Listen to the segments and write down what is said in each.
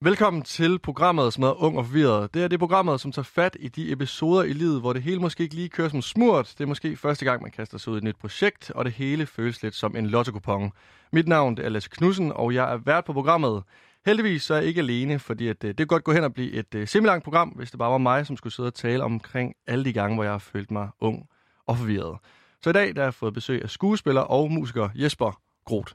Velkommen til programmet, som hedder Ung og Forvirret. Det er det programmet, som tager fat i de episoder i livet, hvor det hele måske ikke lige kører som smurt. Det er måske første gang, man kaster sig ud i et nyt projekt, og det hele føles lidt som en lotto Mit navn er Lasse Knudsen, og jeg er vært på programmet. Heldigvis så er jeg ikke alene, fordi at, øh, det kunne godt gå hen og blive et uh, semilangt program, hvis det bare var mig, som skulle sidde og tale omkring alle de gange, hvor jeg har følt mig ung og forvirret. Så i dag der har jeg fået besøg af skuespiller og musiker Jesper Groth.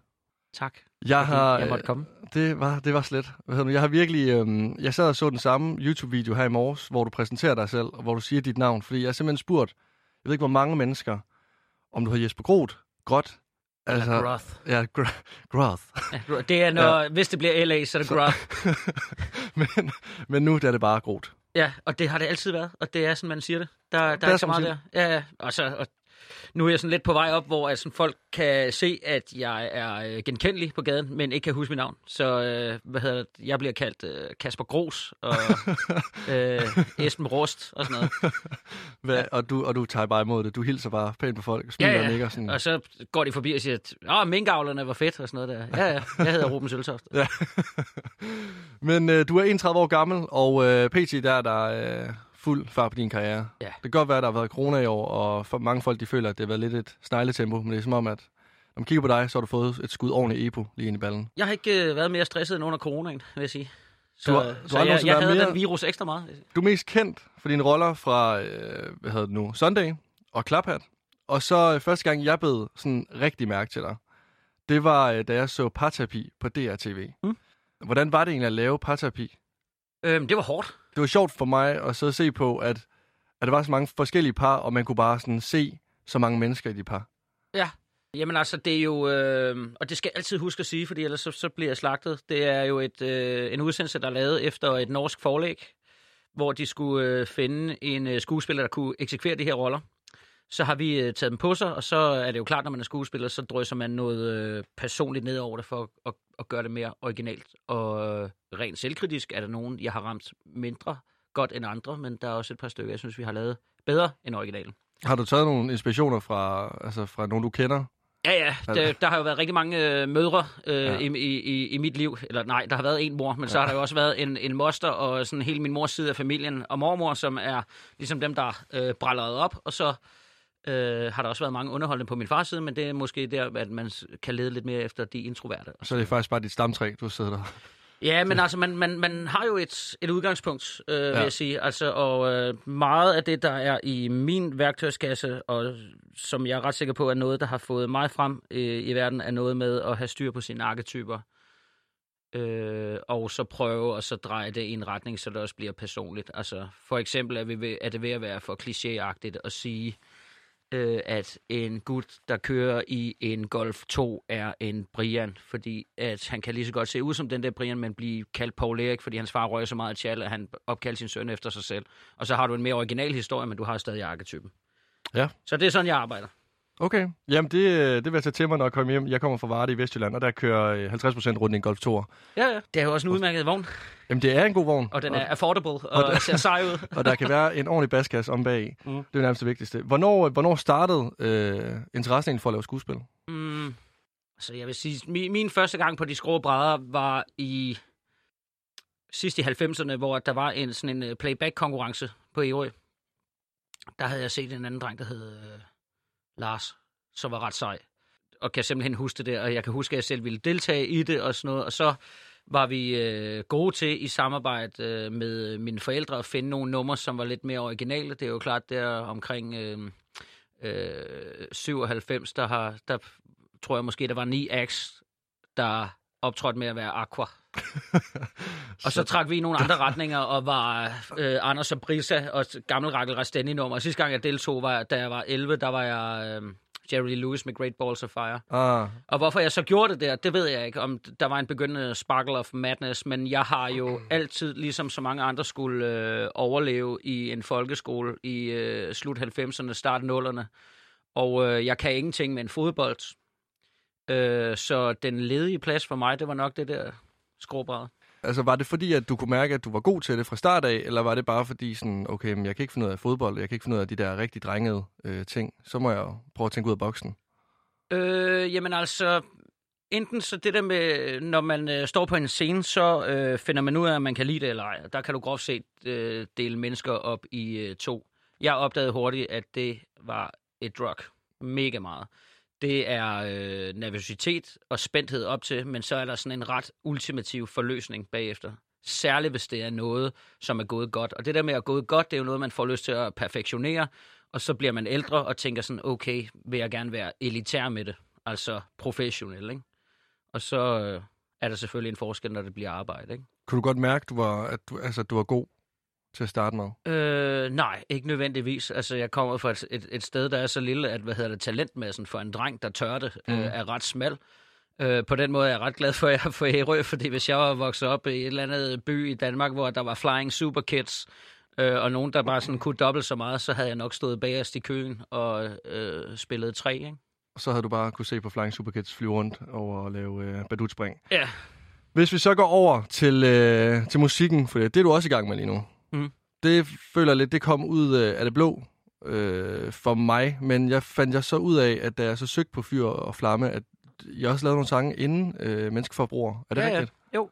Tak. Jeg har, jeg måtte komme. Det var, det var slet. Jeg har virkelig, øhm, jeg sad og så den samme YouTube-video her i morges, hvor du præsenterer dig selv, og hvor du siger dit navn, fordi jeg har simpelthen spurgt, jeg ved ikke hvor mange mennesker, om du har Jesper Groth, Grot, Altså, Eller Groth. Ja, gr- Groth. Ja, det er, når, ja. hvis det bliver LA, så er det Groth. men, men nu er det bare Groth. Ja, og det har det altid været, og det er sådan, man siger det. Der, der det er, er ikke så meget der. Ja, ja. Og, så, og nu er jeg sådan lidt på vej op, hvor altså, folk kan se, at jeg er øh, genkendelig på gaden, men ikke kan huske mit navn. Så øh, hvad hedder det? jeg bliver kaldt øh, Kasper Gros og øh, Esben Rust og sådan noget. Hvad, ja. og, du, og du tager bare imod det. Du hilser bare pænt på folk, smiler ja, ja. og sådan. Og så går de forbi og siger, at Åh, minkavlerne var fedt og sådan noget der. Ja, ja, jeg hedder Ruben Søltoft. ja. men øh, du er 31 år gammel, og øh, pt. der der... Øh, fuld fart på din karriere. Ja. Det kan godt være, at der har været corona i år, og for mange folk de føler, at det har været lidt et snegletempo, men det er som om, at når man kigger på dig, så har du fået et skud ordentligt EPO lige ind i ballen. Jeg har ikke øh, været mere stresset end under coronaen, vil jeg sige. Så, du har, du så har jeg, jeg havde mere, den virus ekstra meget. Du er mest kendt for dine roller fra, øh, hvad hedder det nu, Sunday og Klaphat. Og så øh, første gang, jeg blev sådan rigtig mærke til dig, det var, øh, da jeg så parterapi på DRTV. Mm. Hvordan var det egentlig at lave parterapi? Øhm, det var hårdt det var sjovt for mig at sidde og se på, at, at der var så mange forskellige par, og man kunne bare sådan se så mange mennesker i de par. Ja, Jamen altså, det er jo, øh, og det skal jeg altid huske at sige, fordi ellers så, så bliver jeg slagtet. Det er jo et, øh, en udsendelse, der er lavet efter et norsk forlæg, hvor de skulle øh, finde en øh, skuespiller, der kunne eksekvere de her roller. Så har vi øh, taget dem på sig, og så er det jo klart, når man er skuespiller, så drysser man noget øh, personligt ned over det for at, at gøre det mere originalt. Og øh, rent selvkritisk er der nogen, jeg har ramt mindre godt end andre, men der er også et par stykker, jeg synes, vi har lavet bedre end originalen. Har du taget nogle inspirationer fra, altså fra nogen, du kender? Ja, ja. Der, der har jo været rigtig mange øh, mødre øh, ja. i, i, i mit liv. Eller nej, der har været en mor, men ja. så har der jo også været en, en moster og sådan hele min mors side af familien. Og mormor, som er ligesom dem, der øh, brællede op. Og så øh, har der også været mange underholdende på min fars side, men det er måske der, at man kan lede lidt mere efter de introverte. Så er det faktisk bare dit stamtræ, du sidder der. Ja, men altså, man, man, man har jo et, et udgangspunkt, øh, ja. vil jeg sige. Altså, og øh, meget af det, der er i min værktøjskasse, og som jeg er ret sikker på, er noget, der har fået mig frem øh, i verden, er noget med at have styr på sine arketyper. Øh, og så prøve at så dreje det i en retning, så det også bliver personligt. Altså, for eksempel er, vi ved, er det ved at være for klichéagtigt at sige, øh, at en gut, der kører i en Golf 2, er en Brian, fordi at han kan lige så godt se ud som den der Brian, men blive kaldt Paul Erik, fordi hans far røg så meget tjal, at han opkaldte sin søn efter sig selv. Og så har du en mere original historie, men du har stadig arketypen. Ja. Så det er sådan, jeg arbejder. Okay, jamen det, øh, det vil jeg tage til mig, når jeg kommer hjem. Jeg kommer fra Varde i Vestjylland, og der kører 50% øh, rundt i en Golf 2. Ja, ja. Det er jo også en udmærket vogn. Jamen det er en god vogn. Og den er affordable og, og der, ser sej ud. og der kan være en ordentlig baskasse om bag. Mm. Det er nærmest det vigtigste. Hvornår, hvornår startede øh, interessen for at lave skuespil? Mm. Altså jeg vil sige, min, min første gang på de skrå brædder var i sidst i 90'erne, hvor der var en sådan en øh, playback-konkurrence på Ærø. Der havde jeg set en anden dreng, der hed... Øh, Lars, som var ret sej. Og kan simpelthen huske det der, og jeg kan huske, at jeg selv ville deltage i det og sådan noget. Og så var vi øh, gode til i samarbejde øh, med mine forældre at finde nogle numre, som var lidt mere originale. Det er jo klart, der omkring øh, øh, 97, der, har, der tror jeg måske, der var ni acts, der optrådte med at være Aqua. og så trak vi i nogle andre retninger, og var øh, Anders og Brisa og gammel Rakel Rasteni nummer. Og sidste gang jeg deltog, var, da jeg var 11, der var jeg øh, Jerry Lewis med Great Balls of Fire. Ah. Og hvorfor jeg så gjorde det der, det ved jeg ikke, om der var en begyndende sparkle of madness, men jeg har jo altid, ligesom så mange andre, skulle øh, overleve i en folkeskole i øh, slut 90'erne, start 0'erne. Og øh, jeg kan ingenting med en fodbold. Øh, så den ledige plads for mig, det var nok det der skråbræd. Altså, var det fordi, at du kunne mærke, at du var god til det fra start af, eller var det bare fordi, sådan, okay, men jeg kan ikke finde ud af fodbold, jeg kan ikke finde ud af de der rigtig drengede øh, ting, så må jeg prøve at tænke ud af boksen? Øh, jamen altså, enten så det der med, når man øh, står på en scene, så øh, finder man ud af, om man kan lide det eller ej. Der kan du groft set øh, dele mennesker op i øh, to. Jeg opdagede hurtigt, at det var et drug. Mega meget. Det er øh, nervøsitet og spændthed op til, men så er der sådan en ret ultimativ forløsning bagefter. Særligt hvis det er noget, som er gået godt. Og det der med at gå godt, det er jo noget, man får lyst til at perfektionere, og så bliver man ældre og tænker sådan, okay, vil jeg gerne være elitær med det, altså professionel, ikke? Og så øh, er der selvfølgelig en forskel, når det bliver arbejde, ikke? Kunne du godt mærke, du var, at du, altså, at du var god til at starte med? Øh, nej, ikke nødvendigvis. Altså, jeg kommer fra et, et, et sted, der er så lille, at hvad hedder det, talentmassen for en dreng, der tør det, mm. øh, er ret smal. Øh, på den måde er jeg ret glad for, at jeg er fra Ærø, fordi hvis jeg var vokset op i et eller andet by i Danmark, hvor der var Flying Super Kids, øh, og nogen, der bare sådan kunne dobbelt så meget, så havde jeg nok stået bagerst i køen og øh, spillet tre, ikke? Og så havde du bare kunne se på Flying Superkids flyve rundt over og lave øh, badutspring. Ja. Hvis vi så går over til, øh, til musikken, for det er du også i gang med lige nu. Mm. Det føler jeg lidt, det kom ud øh, af det blå øh, for mig, men jeg fandt jeg så ud af, at da jeg så søgte på Fyr og Flamme, at jeg også lavede nogle sange inden øh, Menneskeforbruger. Er det ja, rigtigt? Ja. Jo.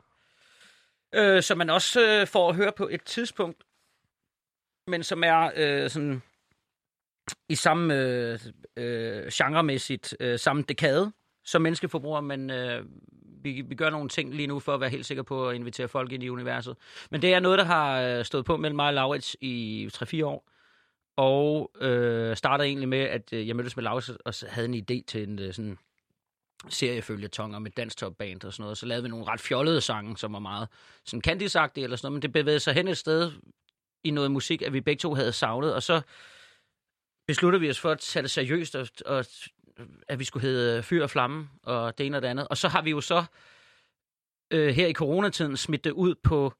Øh, som man også øh, får at høre på et tidspunkt, men som er øh, sådan i samme øh, øh, genremæssigt, øh, samme dekade som menneskeforbruger, men øh, vi, vi gør nogle ting lige nu for at være helt sikker på at invitere folk ind i universet. Men det er noget, der har øh, stået på mellem mig og Laurits i 3-4 år, og øh, startede egentlig med, at øh, jeg mødtes med Laurits og havde en idé til en øh, sådan seriefølgetong om et dansk topband og sådan noget. Så lavede vi nogle ret fjollede sange, som var meget sådan kandisagtige eller sådan noget, men det bevægede sig hen et sted i noget musik, at vi begge to havde savnet, og så besluttede vi os for at tage det seriøst, og, og at vi skulle hedde Fyr og Flamme, og det ene og det andet. Og så har vi jo så øh, her i coronatiden smidt det ud på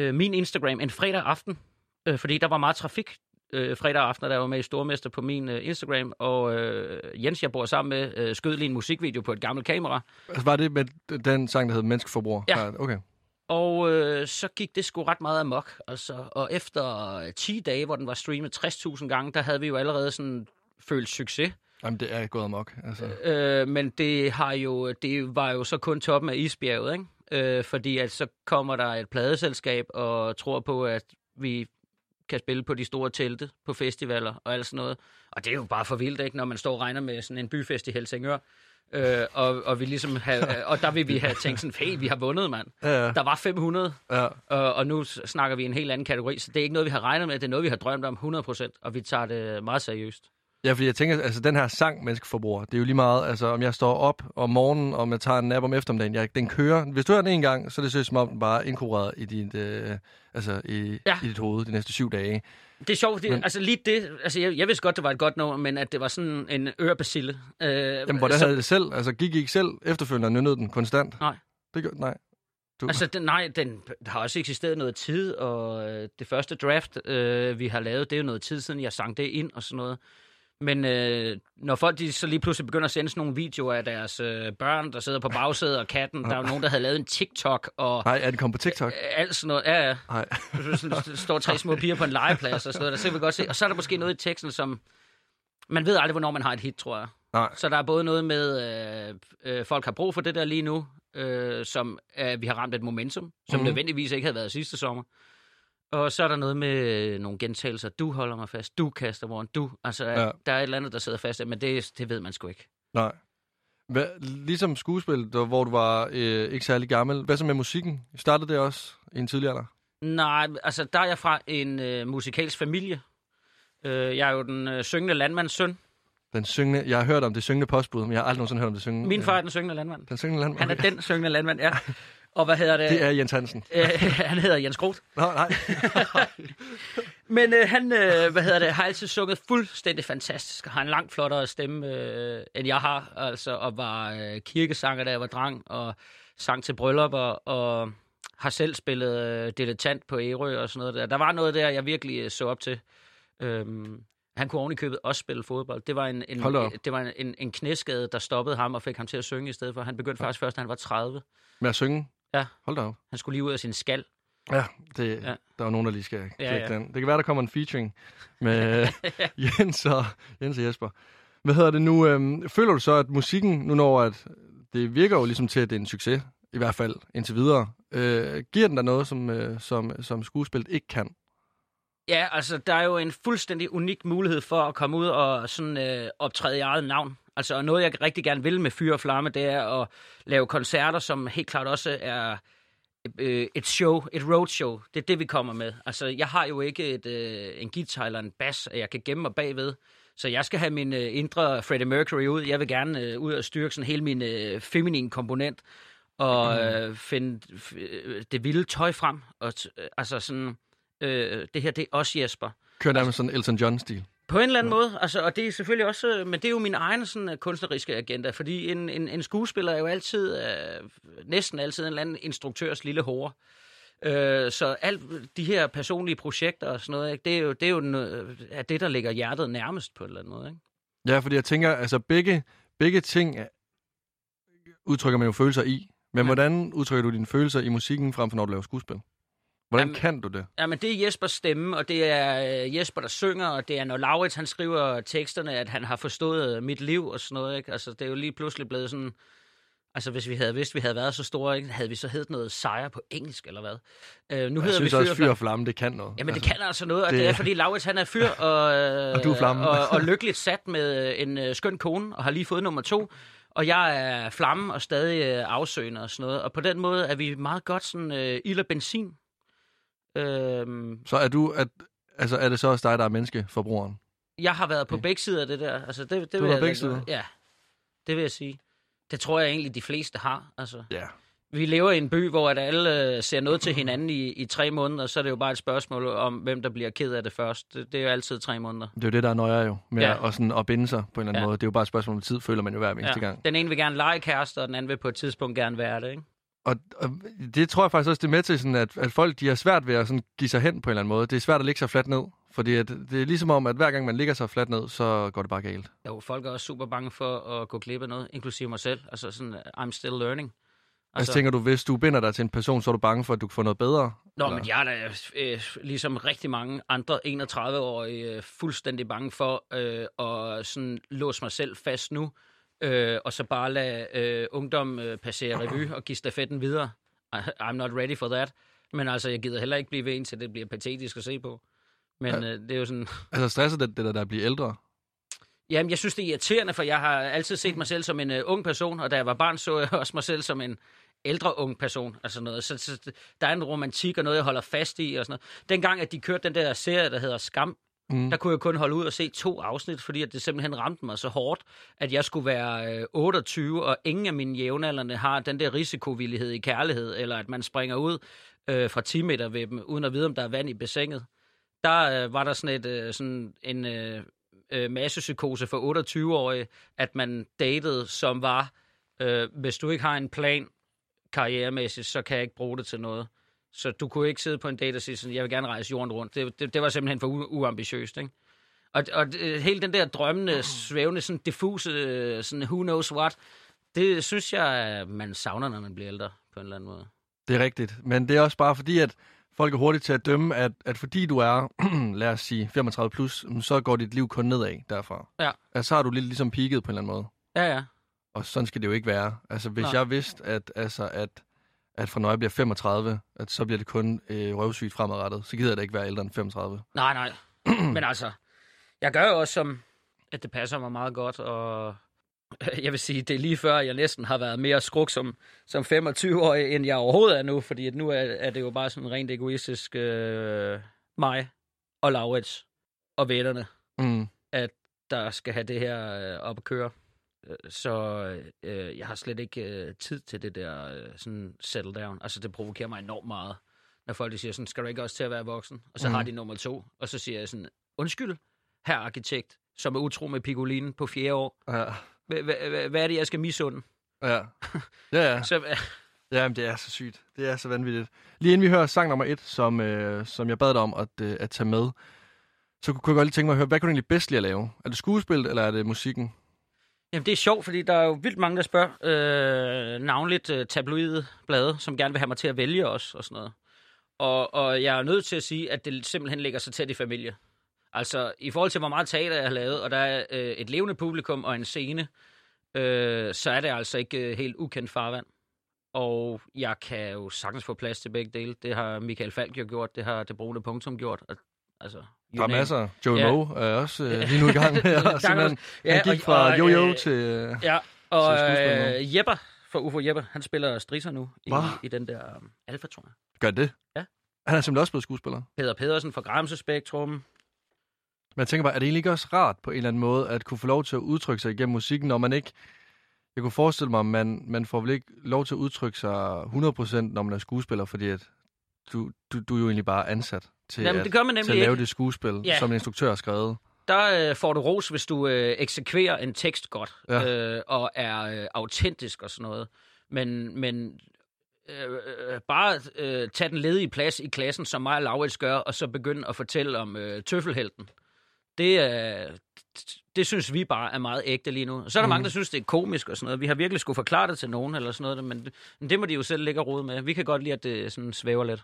øh, min Instagram en fredag aften, øh, fordi der var meget trafik øh, fredag aften, der var med i Stormester på min øh, Instagram, og øh, Jens, jeg bor sammen med, øh, skød lige en musikvideo på et gammelt kamera. Altså, var det med den sang, der hed Menneskeforbruger? Ja. Okay. Og øh, så gik det sgu ret meget amok. Altså, og efter 10 dage, hvor den var streamet 60.000 gange, der havde vi jo allerede sådan følt succes. Jamen, det er gået amok. Altså. Øh, men det, har jo, det var jo så kun toppen af isbjerget, ikke? Øh, fordi at så kommer der et pladeselskab og tror på, at vi kan spille på de store telte, på festivaler og alt sådan noget. Og det er jo bare for vildt, ikke? Når man står og regner med sådan en byfest i Helsingør. Øh, og, og, vi ligesom have, og der vil vi have tænkt sådan, hey, vi har vundet, mand. Ja, ja. Der var 500, Ja. og, og nu snakker vi en helt anden kategori, så det er ikke noget, vi har regnet med, det er noget, vi har drømt om 100%, og vi tager det meget seriøst. Ja, fordi jeg tænker, altså den her sang, menneskeforbruger, det er jo lige meget, altså om jeg står op om morgenen, og om jeg tager en nap om eftermiddagen, jeg, den kører. Hvis du hører den en gang, så er det så som om den bare er inkorporeret i dit, øh, altså i, Ja. i dit hoved de næste syv dage. Det er sjovt, det, Men- altså lige det, altså jeg, jeg vidste godt, det var et godt nummer, men at det var sådan en ørebacille. Øh, Jamen, hvordan så, havde det selv? Altså, gik I ikke selv efterfølgende og den konstant? Nej. Det gør, nej. Du, Altså, den, nej, den har også eksisteret noget tid, og øh, det første draft, øh, vi har lavet, det er jo noget tid siden, jeg sang det ind og sådan noget. Men øh, når folk de så lige pludselig begynder at sende sådan nogle videoer af deres øh, børn, der sidder på bagsædet, og katten, der er jo nogen, der havde lavet en TikTok, og nej, er det kommet på TikTok? øh, alt sådan noget. Ja, ja. Nej. Der står tre små piger på en legeplads og sådan noget, der så vi godt se. Og så er der måske noget i teksten, som... Man ved aldrig, hvornår man har et hit, tror jeg. Nej. Så der er både noget med, øh, øh, folk har brug for det der lige nu, øh, som øh, vi har ramt et momentum, som mm. nødvendigvis ikke havde været sidste sommer. Og så er der noget med øh, nogle gentagelser. Du holder mig fast, du kaster morgen, du. Altså, Ja. der er et eller andet, der sidder fast, men det, det ved man sgu ikke. Nej. Hvad, ligesom skuespil, der, hvor du var øh, ikke særlig gammel. Hvad så med musikken? Startede det også i en tidlig alder? Nej, altså der er jeg fra en øh, musikalsk familie. Øh, jeg er jo den øh, syngende landmands søn. Den syngende, jeg har hørt om det syngende postbud, men jeg har aldrig nogensinde hørt om det syngende. Min far er den syngende landmand. Den syngende land. Han er den syngende landmand, ja. Og hvad hedder det? Det er Jens Hansen. Øh, han hedder Jens Groth. Nå, nej. Men øh, han, øh, hvad hedder det, har altid sunget fuldstændig fantastisk, og har en langt flottere stemme, øh, end jeg har, altså, og var øh, kirkesanger, da jeg var dreng, og sang til bryllupper, og har selv spillet øh, dilettant på Ærø og sådan noget der. Der var noget der, jeg virkelig øh, så op til. Øhm, han kunne oven i købet også spille fodbold. Det var en, en, det var en, en, en knæskade, der stoppede ham og fik ham til at synge i stedet for. Han begyndte faktisk først, da han var 30. Med at synge? Ja. Hold da op. Han skulle lige ud af sin skal. Ja, det, ja. Der er nogen, der lige skal klikke Ja, ja. den. Det kan være, der kommer en featuring med Jens, og, Jens og Jesper. Hvad hedder det nu? Øhm, føler du så, at musikken, nu når at det virker jo ligesom til, at det er en succes, i hvert fald indtil videre. Øh, giver den der noget, som, øh, som, som skuespillet ikke kan? Ja, altså, der er jo en fuldstændig unik mulighed for at komme ud og sådan øh, optræde i eget navn. Altså, noget jeg rigtig gerne vil med Fyre og Flamme, det er at lave koncerter, som helt klart også er øh, et show, et roadshow. Det er det, vi kommer med. Altså, jeg har jo ikke et, øh, en guitar eller en bass, jeg kan gemme mig bagved. Så jeg skal have min øh, indre Freddie Mercury ud. Jeg vil gerne øh, ud og styrke sådan hele min øh, feminine komponent og øh, finde øh, det vilde tøj frem. Og t- øh, altså sådan, øh, det her, det er også Jesper. Kører der med sådan Elton John-stil? På en eller anden måde, altså, og det er selvfølgelig også, øh, men det er jo min egen sådan, øh, kunstneriske agenda, fordi en, en, en skuespiller er jo altid, øh, næsten altid en eller anden instruktørs lille hore. Øh, så alt de her personlige projekter og sådan noget, ikke, det er jo, det er jo noget, er det, der ligger hjertet nærmest på en eller anden måde. Ikke? Ja, fordi jeg tænker, altså begge, begge ting udtrykker man jo følelser i. Men ja. hvordan udtrykker du dine følelser i musikken, frem for når du laver skuespil? Hvordan jamen, kan du det? Jamen, det er Jespers stemme, og det er øh, Jesper, der synger, og det er, når Laurits, han skriver teksterne, at han har forstået mit liv og sådan noget, ikke? Altså, det er jo lige pludselig blevet sådan... Altså, hvis vi havde vidst, vi havde været så store, ikke? havde vi så heddet noget sejr på engelsk, eller hvad? Uh, nu jeg synes vi også, fyr og flamme, det kan noget. Jamen, altså, det kan altså noget, og det, det er, fordi Laurits, han er fyr, og, og, du er flamme. og, og lykkeligt sat med en uh, skøn kone, og har lige fået nummer to. Og jeg er flamme og stadig øh, afsøgende og sådan noget. Og på den måde er vi meget godt sådan øh, ild og benzin. Øhm, så er du, at, altså er det så også dig, der er menneskeforbrugeren? Jeg har været på okay. begge sider af det der. Altså, det, det du vil har jeg, begge sider? Ja, det vil jeg sige. Det tror jeg egentlig, de fleste har. Altså. Ja. Vi lever i en by, hvor at alle øh, ser noget til hinanden i, i tre måneder, og så er det jo bare et spørgsmål om, hvem der bliver ked af det først. Det, det er jo altid tre måneder. Det er jo det, der er nøjere jo, med ja. at, sådan, at binde sig på en eller anden ja. måde. Det er jo bare et spørgsmål om tid, føler man jo hver eneste ja. gang. Den ene vil gerne lege kæreste, og den anden vil på et tidspunkt gerne være det, ikke? Og, og det tror jeg faktisk også, det er med til, sådan, at, at folk de har svært ved at sådan, give sig hen på en eller anden måde. Det er svært at ligge sig fladt ned, fordi at, det er ligesom om, at hver gang man ligger sig fladt ned, så går det bare galt. Jo, folk er også super bange for at gå glip af noget, inklusive mig selv. Altså sådan, I'm still learning. Altså, altså tænker du, hvis du binder dig til en person, så er du bange for, at du kan få noget bedre? Nå, eller? men jeg er da øh, ligesom rigtig mange andre 31-årige øh, fuldstændig bange for øh, at sådan låse mig selv fast nu, øh, og så bare lade øh, ungdom øh, passere revy og give stafetten videre. I'm not ready for that. Men altså, jeg gider heller ikke blive ved, indtil det bliver patetisk at se på. Men ja. øh, det er jo sådan... Altså, stresser det, det der, der bliver ældre? Jamen, jeg synes, det er irriterende, for jeg har altid set mig selv som en uh, ung person, og da jeg var barn, så jeg også mig selv som en ældre ung person. Altså noget. Så, så der er en romantik og noget, jeg holder fast i. Og sådan noget. Dengang, at de kørte den der serie, der hedder Skam, Mm. Der kunne jeg kun holde ud og se to afsnit, fordi at det simpelthen ramte mig så hårdt, at jeg skulle være øh, 28, og ingen af mine jævnaldrende har den der risikovillighed i kærlighed, eller at man springer ud øh, fra 10 meter ved dem, uden at vide, om der er vand i bassinet. Der øh, var der sådan, et, øh, sådan en øh, øh, massepsykose for 28-årige, at man datede, som var, øh, hvis du ikke har en plan karrieremæssigt, så kan jeg ikke bruge det til noget. Så du kunne ikke sidde på en date og sige sådan, jeg vil gerne rejse jorden rundt. Det, det, det var simpelthen for u- uambitiøst, ikke? Og, og hele den der drømmende, svævende, sådan diffuse, sådan who knows what, det synes jeg, man savner, når man bliver ældre, på en eller anden måde. Det er rigtigt, men det er også bare fordi, at folk er hurtigt til at dømme, at, at fordi du er, lad os sige, 35 plus, så går dit liv kun nedad derfra. Ja. Altså, så har du lidt ligesom peaked på en eller anden måde. Ja, ja. Og sådan skal det jo ikke være. Altså, hvis Nå. jeg vidste, at, altså, at, at fra når jeg bliver 35, at så bliver det kun øh, røvsygt fremadrettet, så gider jeg da ikke være ældre end 35. Nej, nej. Men altså, jeg gør jo også som, at det passer mig meget godt, og jeg vil sige, det er lige før, jeg næsten har været mere skruk som, som 25-årig, end jeg overhovedet er nu, fordi at nu er, er det jo bare sådan rent egoistisk øh, mig og Laurits og vennerne, mm. at der skal have det her øh, op at køre. Så øh, jeg har slet ikke øh, tid til det der øh, sådan settle down. Altså, det provokerer mig enormt meget, når folk siger sådan, skal du ikke også til at være voksen? Og så mm. har de nummer to, og så siger jeg sådan, undskyld, her arkitekt, som er utro med Pigolinen på fjerde år. Ja. Hvad er det, jeg skal misunde? Ja, ja, ja. så, Jamen, det er så sygt. Det er så vanvittigt. Lige inden vi hører sang nummer et, som, øh, som jeg bad dig om at, øh, at tage med, så kunne jeg godt lige tænke mig at høre, hvad kunne du egentlig bedst lide at lave? Er det skuespil, eller er det musikken? Jamen, det er sjovt, fordi der er jo vildt mange, der spørger, øh, navnligt øh, tabloide blade, som gerne vil have mig til at vælge os og sådan noget. Og, og jeg er nødt til at sige, at det simpelthen ligger så tæt i familie. Altså, i forhold til, hvor meget teater jeg har lavet, og der er øh, et levende publikum og en scene, øh, så er det altså ikke øh, helt ukendt farvand. Og jeg kan jo sagtens få plads til begge dele. Det har Michael Falk jo gjort, det har det brune punktum gjort. Og, altså, der er name- masser. Joey Ja. Moe er også øh, lige nu i gang med at simpelthen... Ja, Han gik og- fra og, Jojo øh, til... øh, Ja, og til øh, Jepper fra UFO Jepper, han spiller strisser nu i, Hva? i den der um, Alfa, jeg. Gør det? Ja. Han er simpelthen også blevet skuespiller. Peter Pedersen fra Gramse Spektrum. Men jeg tænker bare, er det egentlig ikke også rart på en eller anden måde, at kunne få lov til at udtrykke sig igennem musikken, når man ikke... Jeg kunne forestille mig, at man, man får vel ikke lov til at udtrykke sig 100% når man er skuespiller, fordi at du, du, du er jo egentlig bare ansat til, Jamen, at, det gør man til at lave ikke. det skuespil, Ja. som en instruktør har skrevet. Der øh, får du ros, hvis du øh, eksekverer en tekst godt, Ja. øh, og er øh, autentisk og sådan noget. Men, men øh, øh, bare øh, tage den ledige plads i klassen, som mig og Laurits gør, og så begynde at fortælle om øh, tøffelhelten. Det, øh, det synes vi bare er meget ægte lige nu. Så er der mm. mange, der synes, det er komisk og sådan noget. Vi har virkelig skulle forklare det til nogen eller sådan noget, men det, men det må de jo selv ligge og rode med. Vi kan godt lide, at det sådan svæver lidt.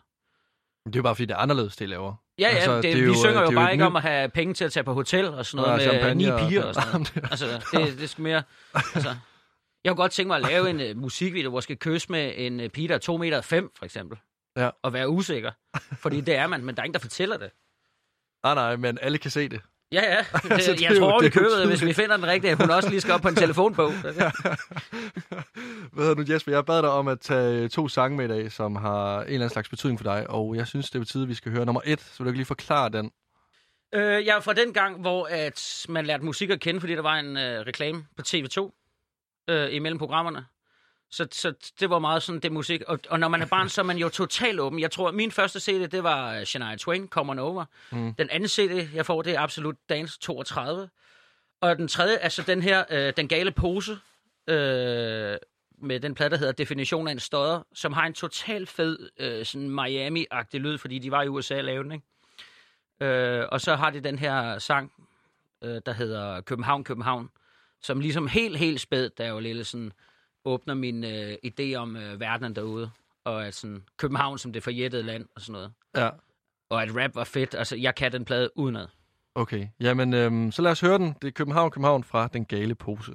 Det er jo bare, fordi det er anderledes, det I laver. Ja, ja, Altså, det, det er vi jo, synger øh, jo er jo bare et ikke nyt- om at have penge til at tage på hotel og sådan noget Og med ni og- piger og sådan noget. Altså, det, det skal mere... Altså, jeg kunne godt tænke mig at lave en uh, musikvideo, hvor jeg skal kysse med en uh, pige, der er 2 meter 5, for eksempel. Ja. Og være usikker. Fordi det er man, men der er ingen, der fortæller det. Nej, nej, men alle kan se det. Ja, ja. Det, Altså, det jeg tror, det er jo købet, hvis vi finder den rigtige, hun også lige skal op på en telefonbog. Hvad hedder du, Jesper? Jeg bad dig om at tage to sange med i dag, som har en eller anden slags betydning for dig, og jeg synes, det er at vi skal høre nummer et, så vil du ikke lige forklare den? Øh, jeg er fra den gang, hvor at man lærte musik at kende, fordi der var en øh, reklame på TV2 øh, imellem programmerne. Så, så det var meget sådan det musik. Og, og når man er barn, så er man jo totalt åben. Jeg tror, at min første CD, det var øh, Shania Twain, Come On Over. Mm. Den anden CD, jeg får, det er Absolut Dance 32. Og den tredje, altså den her, øh, Den Gale Pose, øh, med den plade, der hedder Definition af en stodder, som har en total fed øh, sådan Miami-agtig lyd, fordi de var i USA og lavede den, ikke? Øh, og så har de den her sang, øh, der hedder København, København, som ligesom helt, helt spæd, der jo lille sådan åbner min øh, idé om øh, verdenen derude. Og at sådan, København som det forjættede land og sådan noget. Ja, Og at rap var fedt. Altså, jeg kan den plade udenad. okay. Jamen, øhm, så lad os høre den. Det er København, København fra Den Gale Pose.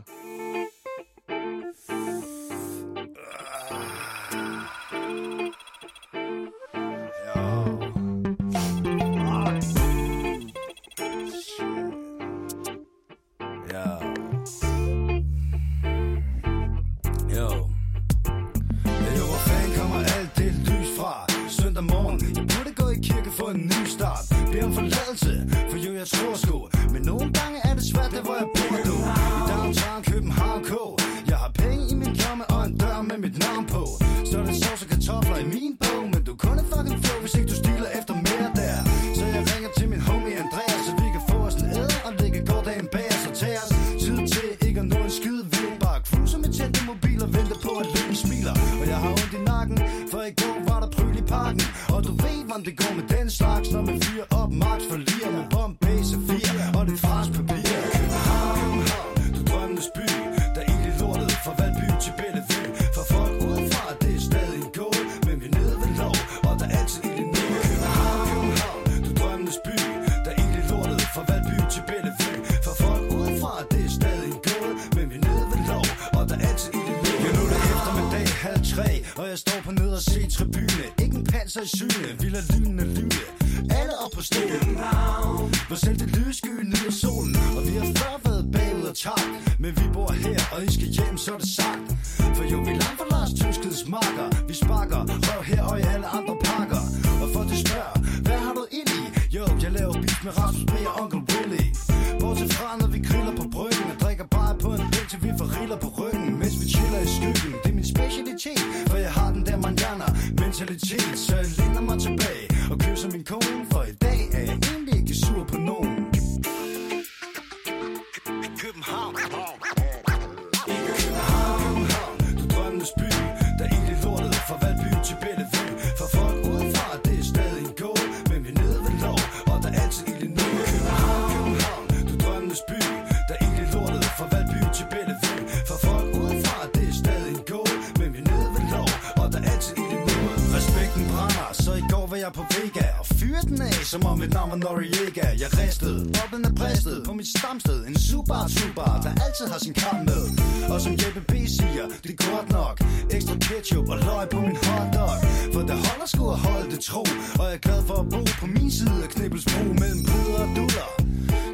Resten af, som om mit navn var Noriega Jeg ristede, boblen er præstet På mit stamsted, en super super Der altid har sin kram med. Og som Jeppe B siger, det er godt nok. Ekstra ketchup og løg på min hotdog. For det holder sgu at holde det tro Og jeg er glad for at bo på min side af Knibbelsbro Mellem bryder og duller.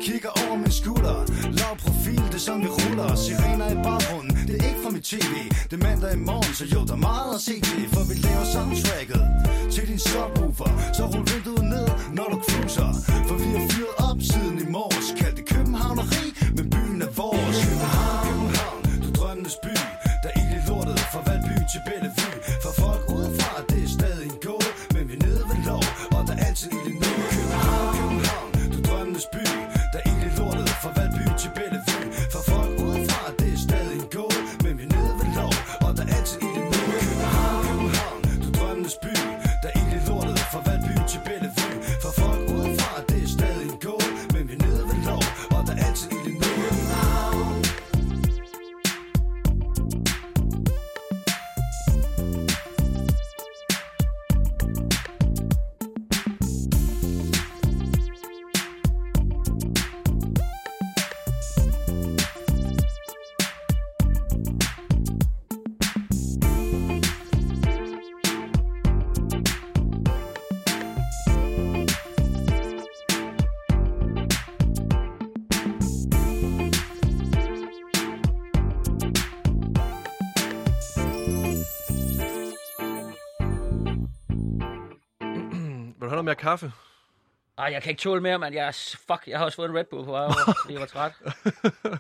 Kigger over min skulder Lav profil, det er sådan vi ruller. Sirener i baggrunden, det er ikke fra mit tv Det er mandag i morgen, så jo, der er meget at se til For vi laver soundtracket. Til din subwoofer Så rul vinduet ned, når du cruiser. For vi har fyret op siden i morges. Kald det københavneri, men byen er vores. København, København, du drømmes by. Der er ild i lortet, fra Valby til Bellevue. Mere kaffe? Ej, jeg kan ikke tåle mere, mand. Jeg, er- fuck, jeg har også fået en Red Bull på vej over, fordi jeg var træt. Jeg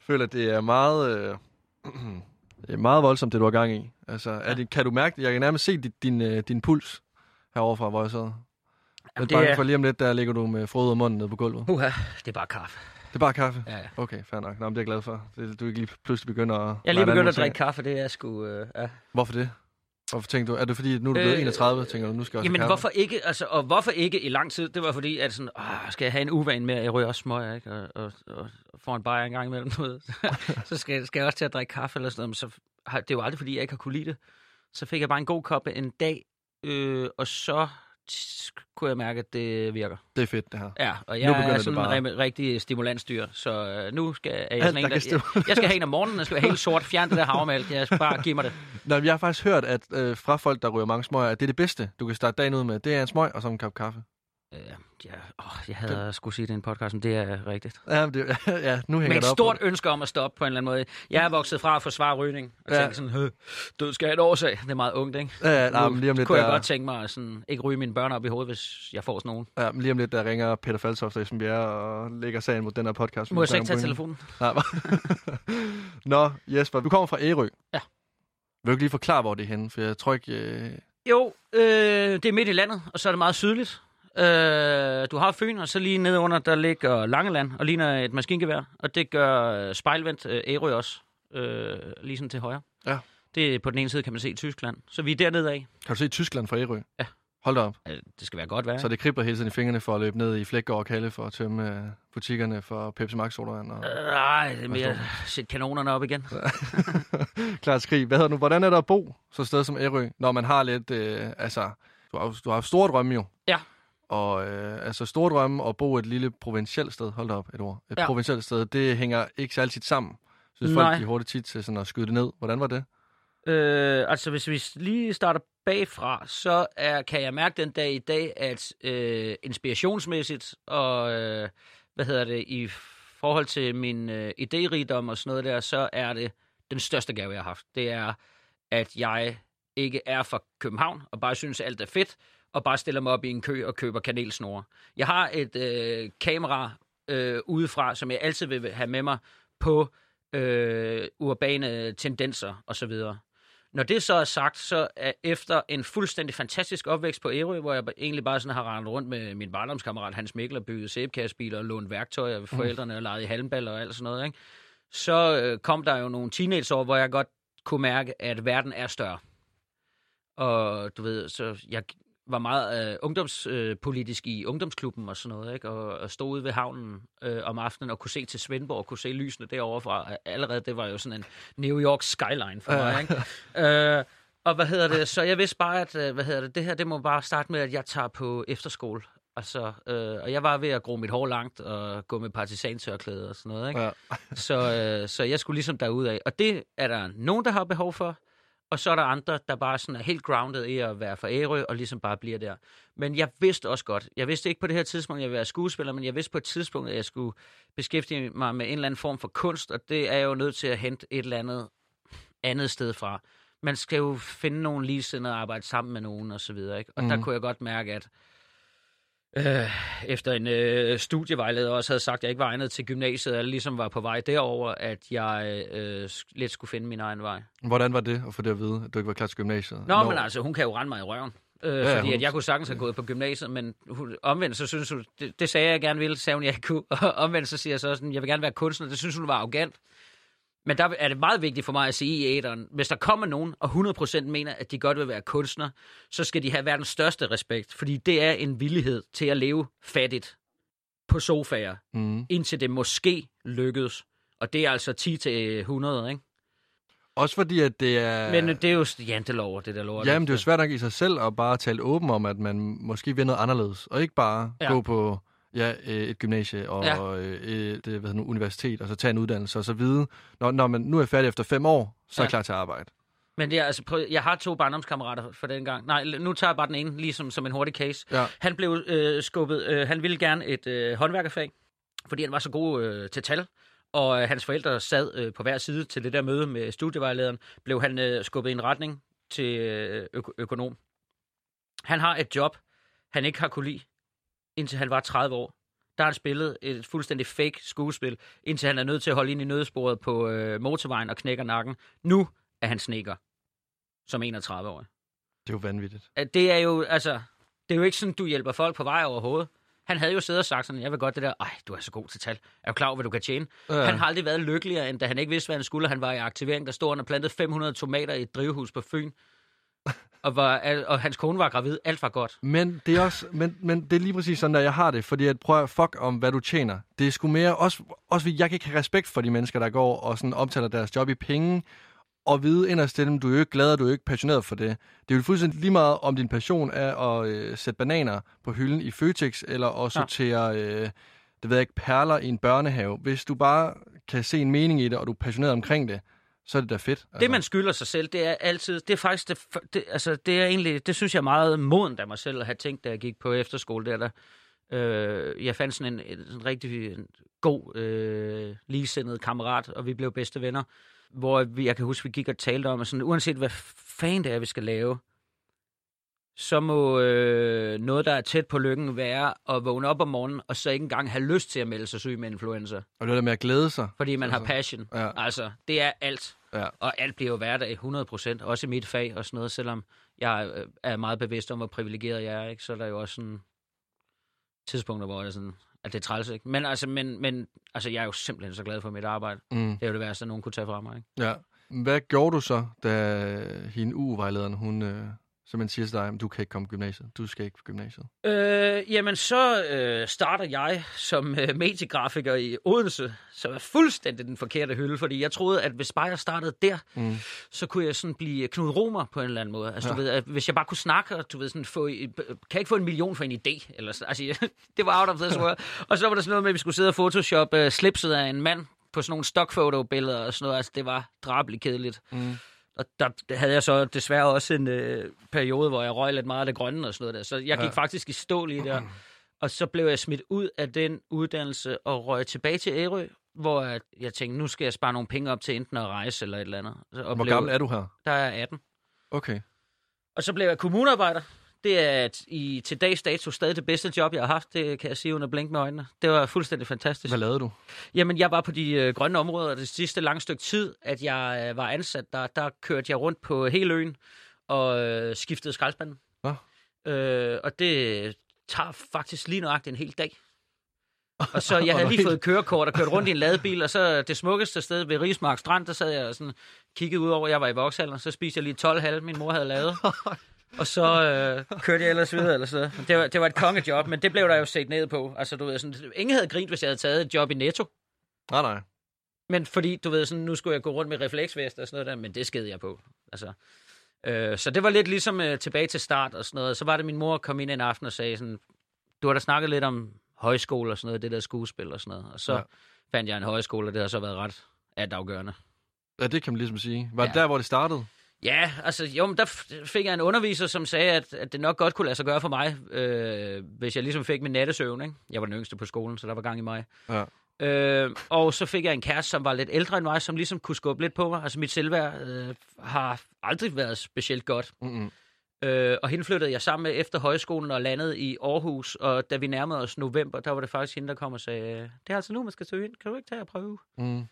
føler, det er meget, øh, det er meget voldsomt, det du har gang i. Altså, er Ja. det, kan du mærke det? Jeg kan nærmest se din, din, øh, din puls heroverfra, hvor jeg er Jamen, det er- for lige om lidt, der ligger du med frode af munden nede på gulvet. Uha, det er bare kaffe. Det er bare kaffe? Ja, ja. Okay, fair nok. Nå, men det er jeg glad for. Det, du ikke lige pludselig begynder at... Jeg er lige anden at drikke kaffe, det er sgu... Øh, ja. Hvorfor det? Hvorfor tænkte du? Er det fordi, nu er du blevet Øh, 31, tænker du, nu skal jeg også Jamen, hvorfor ikke, altså, og hvorfor ikke i lang tid? Det var fordi, at sådan, åh, skal jeg have en uvane med, at jeg ryger også smøg, ikke? Og, og, og, får en bajer en gang imellem, du ved. så skal, skal jeg også til at drikke kaffe eller sådan noget, men så har, det er jo aldrig, fordi jeg ikke har kunne lide det. Så fik jeg bare en god kop en dag, øh, og så kunne jeg mærke, at det virker. Det er fedt, det her. Ja, og Nu jeg begynder er sådan bare. en rigtig stimulansdyr, så øh, nu skal jeg Alt, sådan en, der der, jeg, jeg skal have en om morgenen, jeg skal være helt sort, fjern det der havremælk, jeg skal bare give mig det. Nå, jeg har faktisk hørt, at øh, fra folk, der ryger mange smøger, at det er det bedste, du kan starte dagen ud med. Det er en smøg og så en kop kaffe. Øh, ja, åh, jeg havde skulle sige det i en podcast, men det er rigtigt. Ja, men det, ja nu hænger Med et det stort på ønske om at stoppe på en eller anden måde. Jeg er vokset fra at forsvare rygning, og Ja. ja. tænke sådan, "Hø, død skal et årsag. Det er meget ungt, ikke? det. Ja, nej, men lige om lidt, kunne jeg der, godt tænke mig at sådan, ikke ryge mine børn op i hovedet, hvis jeg får sådan nogen. ja, men lige om lidt, der ringer Peter Falsoft Esben Bjerre og lægger sagen mod den her podcast. Må jeg så ikke tage telefonen? Nej, Nå, Jesper, du kommer fra Ærø. Ja. Vil du ikke lige forklare, hvor det er henne? For jeg tror ikke... Øh... Jo, øh, det er midt i landet, og så er det meget sydligt. Øh, du har Fyn, og så lige nede under, der ligger Langeland, og ligner et maskingevær. Og det gør øh, spejlvendt øh, Ærø også, øh, lige sådan til højre. Ja. Det er på den ene side, kan man se Tyskland. Så vi er dernede af. Kan du se Tyskland fra Ærø? Ja. Hold da op. Øh, Det skal være godt være. Så det kribler hele tiden i fingrene for at løbe ned i Flækgaard og Kalle for at tømme øh, butikkerne for Pepsi Max sodavand. Og... Øh, Nej, det er mere sætte kanonerne op igen. Klart skrig. Hvad hedder nu? Hvordan er der at bo så et sted som Ærø, når man har lidt, øh, altså, du har, du har store drømme jo. Ja. Og øh, altså store drømme og bo et lille provincielt sted, hold da op et ord, et Ja. provincielt sted, det hænger ikke særlig tit sammen. Jeg synes Nej. folk, de hurtigt tit til sådan at skyde det ned. Hvordan var det? Øh, altså, hvis vi lige starter bagfra, så er, kan jeg mærke den dag i dag, at øh, inspirationsmæssigt og, øh, hvad hedder det, i forhold til min øh, idérigdom og sådan noget der, så er det den største gave, jeg har haft. Det er, at jeg ikke er fra København og bare synes, at alt er fedt, og bare stiller mig op i en kø og køber kanelsnore. Jeg har et øh, kamera øh, udefra, som jeg altid vil have med mig på øh, urbane tendenser osv. Når det så er sagt, så er efter en fuldstændig fantastisk opvækst på Ærø, hvor jeg egentlig bare sådan har rendt rundt med min barndomskammerat Hans Mikkel og bygget sæbekassebiler og lånt værktøj af forældrene og leget i halmballer og alt sådan noget, ikke? så øh, kom der jo nogle teenageår, hvor jeg godt kunne mærke, at verden er større. Og du ved, så jeg var meget øh, ungdomspolitisk øh, i ungdomsklubben og sådan noget, ikke? Og, og stod ude ved havnen øh, om aftenen og kunne se til Svendborg og kunne se lysene derovre fra. Allerede, det var jo sådan en New York skyline for mig, ikke? øh, Og hvad hedder det? Så jeg vidste bare, at øh, hvad hedder det, det her det må bare starte med, at jeg tager på efterskole. Altså, øh, og jeg var ved at gro mit hår langt og gå med partisantørklæde og sådan noget. Ikke? Ja. Så, øh, så jeg skulle ligesom derud af. Og det er der nogen, der har behov for. Og så er der andre, der bare sådan er helt grounded i at være for ærø, og ligesom bare bliver der. Men jeg vidste også godt, jeg vidste ikke på det her tidspunkt, at jeg ville være skuespiller, men jeg vidste på et tidspunkt, at jeg skulle beskæftige mig med en eller anden form for kunst, og det er jeg jo nødt til at hente et eller andet andet sted fra. Man skal jo finde nogle ligesindede og arbejde sammen med nogen og så videre. Ikke? Og mm. der Mhm. kunne jeg godt mærke, at øh, efter en øh, studievejleder også havde sagt, at jeg ikke var egnet til gymnasiet, og jeg ligesom var på vej derover, at jeg øh, lidt skulle finde min egen vej. Hvordan var det at få det at vide, at du ikke var klar til gymnasiet? Nå, men altså, hun kan jo rende mig i røven. Øh, ja, fordi hun- at jeg kunne sagtens have gået på gymnasiet, men hun, omvendt så synes hun, det, det sagde jeg gerne ville, sagde hun, jeg ikke kunne. Og omvendt så siger jeg så sådan, jeg vil gerne være kunstner, det synes hun var arrogant. Men der er det meget vigtigt for mig at sige i æderen, hvis der kommer nogen, og 100% mener, at de godt vil være kunstner, så skal de have verdens største respekt, fordi det er en villighed til at leve fattigt på sofaer, Mm. indtil det måske lykkedes. Og det er altså 10 til 100, ikke? Også fordi, at det er... Men øh, det er jo jantelov, det der lort. Jamen, det er jo svært nok i sig selv at bare tale åben om, at man måske vil noget anderledes, og ikke bare ja. gå på ja, øh, et gymnasie og Ja. ja. et hvad hedder nu, universitet, og så tage en uddannelse, og så vide, når, når man nu er færdig efter fem år, så er Ja. jeg klar til at arbejde. Men det er, altså, prøv, jeg har to barndomskammerater for den gang. Nej, nu tager jeg bare den ene, ligesom som en hurtig case. Ja. Han blev øh, skubbet, øh, han ville gerne et øh, håndværkerfag, fordi han var så god øh, til tal. Og øh, hans forældre sad øh, på hver side til det der møde med studievejlederen. Blev han øh, skubbet i en retning til øh, øko- økonom. Han har et job, han ikke har kunne lide, indtil han var 30 år. Der har han spillet et fuldstændig fake skuespil, indtil han er nødt til at holde ind i nødsporet på øh, motorvejen og knækker nakken. Nu er han sneker, som 31-årig. Det er jo vanvittigt. Det er jo, altså, det er jo ikke sådan, du hjælper folk på vej overhovedet. Han havde jo siddet og sagt sådan, jeg vil godt det der, ej, du er så god til tal. Er du klar over, hvad du kan tjene? Ja. Han har aldrig været lykkeligere, end da han ikke vidste, hvad han skulle. Han var i aktivering, der stod han og plantede 500 tomater i et drivhus på Fyn. Og, var, og hans kone var gravid. Alt var godt. Men det er også, men, men det er lige præcis sådan, der jeg har det, fordi at prøv at fuck om, hvad du tjener. Det er sgu mere, også, også jeg kan ikke have respekt for de mennesker, der går og sådan omtaler deres job i penge, og vide inderst til dem, du er jo ikke glad, og du er jo ikke passioneret for det. Det er jo fuldstændig lige meget, om din passion er at øh, sætte bananer på hylden i Føtex, eller at sortere, øh, det ved jeg ikke, perler i en børnehave. Hvis du bare kan se en mening i det, og du er passioneret omkring det, så er det da fedt. Altså. Det, man skylder sig selv, det er altid, det er faktisk, det, det, altså, det er egentlig, det synes jeg er meget modent af mig selv at have tænkt, da jeg gik på efterskole der, der øh, jeg fandt sådan en, en, en rigtig en god, øh, ligesindet kammerat, og vi blev bedste venner, hvor vi, jeg kan huske, vi gik og talte om, at sådan, uanset hvad fanden det er, vi skal lave, så må øh, noget, der er tæt på lykken, være at vågne op om morgenen, og så ikke engang have lyst til at melde sig syg med influenza, Og det der med at glæde sig. fordi man har Altså, passion. ja. Altså, det er alt. Ja. Og alt bliver jo hverdag 100 procent, også i mit fag og sådan noget, selvom jeg øh, er meget bevidst om, hvor privilegeret jeg er, ikke? så er der jo også sådan tidspunkter, hvor jeg er sådan, at det er træls, ikke? Men, altså, men, men altså, jeg er jo simpelthen så glad for mit arbejde. Mm. Det er jo det værste, nogen kunne tage fra mig. Ikke? Ja. Hvad gjorde du så, da hende ugevejlederen, hun øh, simpelthen siger til dig, at du kan ikke komme på gymnasiet, du skal ikke på gymnasiet? Øh, jamen, så øh, starter jeg som øh, mediegrafiker i Odense, som er fuldstændig den forkerte hylde, fordi jeg troede, at hvis bare jeg startede der, Mm. så kunne jeg sådan blive Knud Romer på en eller anden måde. Altså, ja. Du ved, at hvis jeg bare kunne snakke, og du ved, sådan få, kan jeg ikke få en million for en idé? Eller, sådan. altså, det var out of this world. Og så var der sådan noget med, at vi skulle sidde og photoshop uh, slipset af en mand på sådan nogle stockfoto-billeder og sådan noget. Altså, det var drabeligt kedeligt. Mm. Og der, havde jeg så desværre også en øh, periode, hvor jeg røg lidt meget af det grønne og sådan noget der. Så jeg gik ja. Faktisk i stå lige der. Og så blev jeg smidt ud af den uddannelse og røg tilbage til Ærø, hvor jeg, jeg tænkte, nu skal jeg spare nogle penge op til enten at rejse eller et eller andet. Og Hvor blev, gammel er du her? Der er jeg 18. Okay. Og så blev jeg kommunearbejder. Det er i, til dags dato stadig det bedste job, jeg har haft. Det kan jeg sige under blink med øjnene. Det var fuldstændig fantastisk. Hvad lavede du? Jamen, jeg var på de øh, grønne områder, det sidste lange stykke tid, at jeg øh, var ansat, der, der kørte jeg rundt på hele øen og øh, skiftede skraldespanden. Nå. Øh, og det tager faktisk lige nøjagtigt en hel dag. Og så jeg havde lige fået kørekort og kørt rundt i en ladebil, og så det smukkeste sted ved Rigsmark Strand, der sad jeg og sådan kiggede ud over, jeg var i Vauxhall, så spiste jeg lige 12 halv, min mor havde lavet. Og så øh, kørte jeg ellers videre. Eller så. Det, var, det var et kongejob, men det blev der jo set ned på. Altså, du ved, sådan, ingen havde grint, hvis jeg havde taget et job i Netto. Nej, nej. Men fordi, du ved, sådan, nu skulle jeg gå rundt med refleksvest og sådan noget der, men det skede jeg på. Altså, Øh, så det var lidt ligesom øh, tilbage til start og sådan noget. Så var det min mor kom ind en aften og sagde sådan, du har da snakket lidt om højskole og sådan noget, det der skuespil og sådan noget. Og så Ja. fandt jeg en højskole, og det har så været ret altafgørende. Ja, det kan man ligesom sige. Var det Ja. der, hvor det startede? Ja, altså, jo, men der fik jeg en underviser, som sagde, at, at det nok godt kunne lade sig gøre for mig, øh, hvis jeg ligesom fik min nattesøvn, ikke? Jeg var den yngste på skolen, så der var gang i mig. Ja. Øh, og så fik jeg en kæreste, som var lidt ældre end mig, som ligesom kunne skubbe lidt på mig. Altså, mit selvværd øh, har aldrig været specielt godt. Mm-mm. Øh, og hende flyttede jeg sammen med efter højskolen og landede i Aarhus. Og da vi nærmede os november, der var det faktisk hende, der kom og sagde, det er altså nu, man skal søge ind. Kan du ikke tage og prøve? Mm.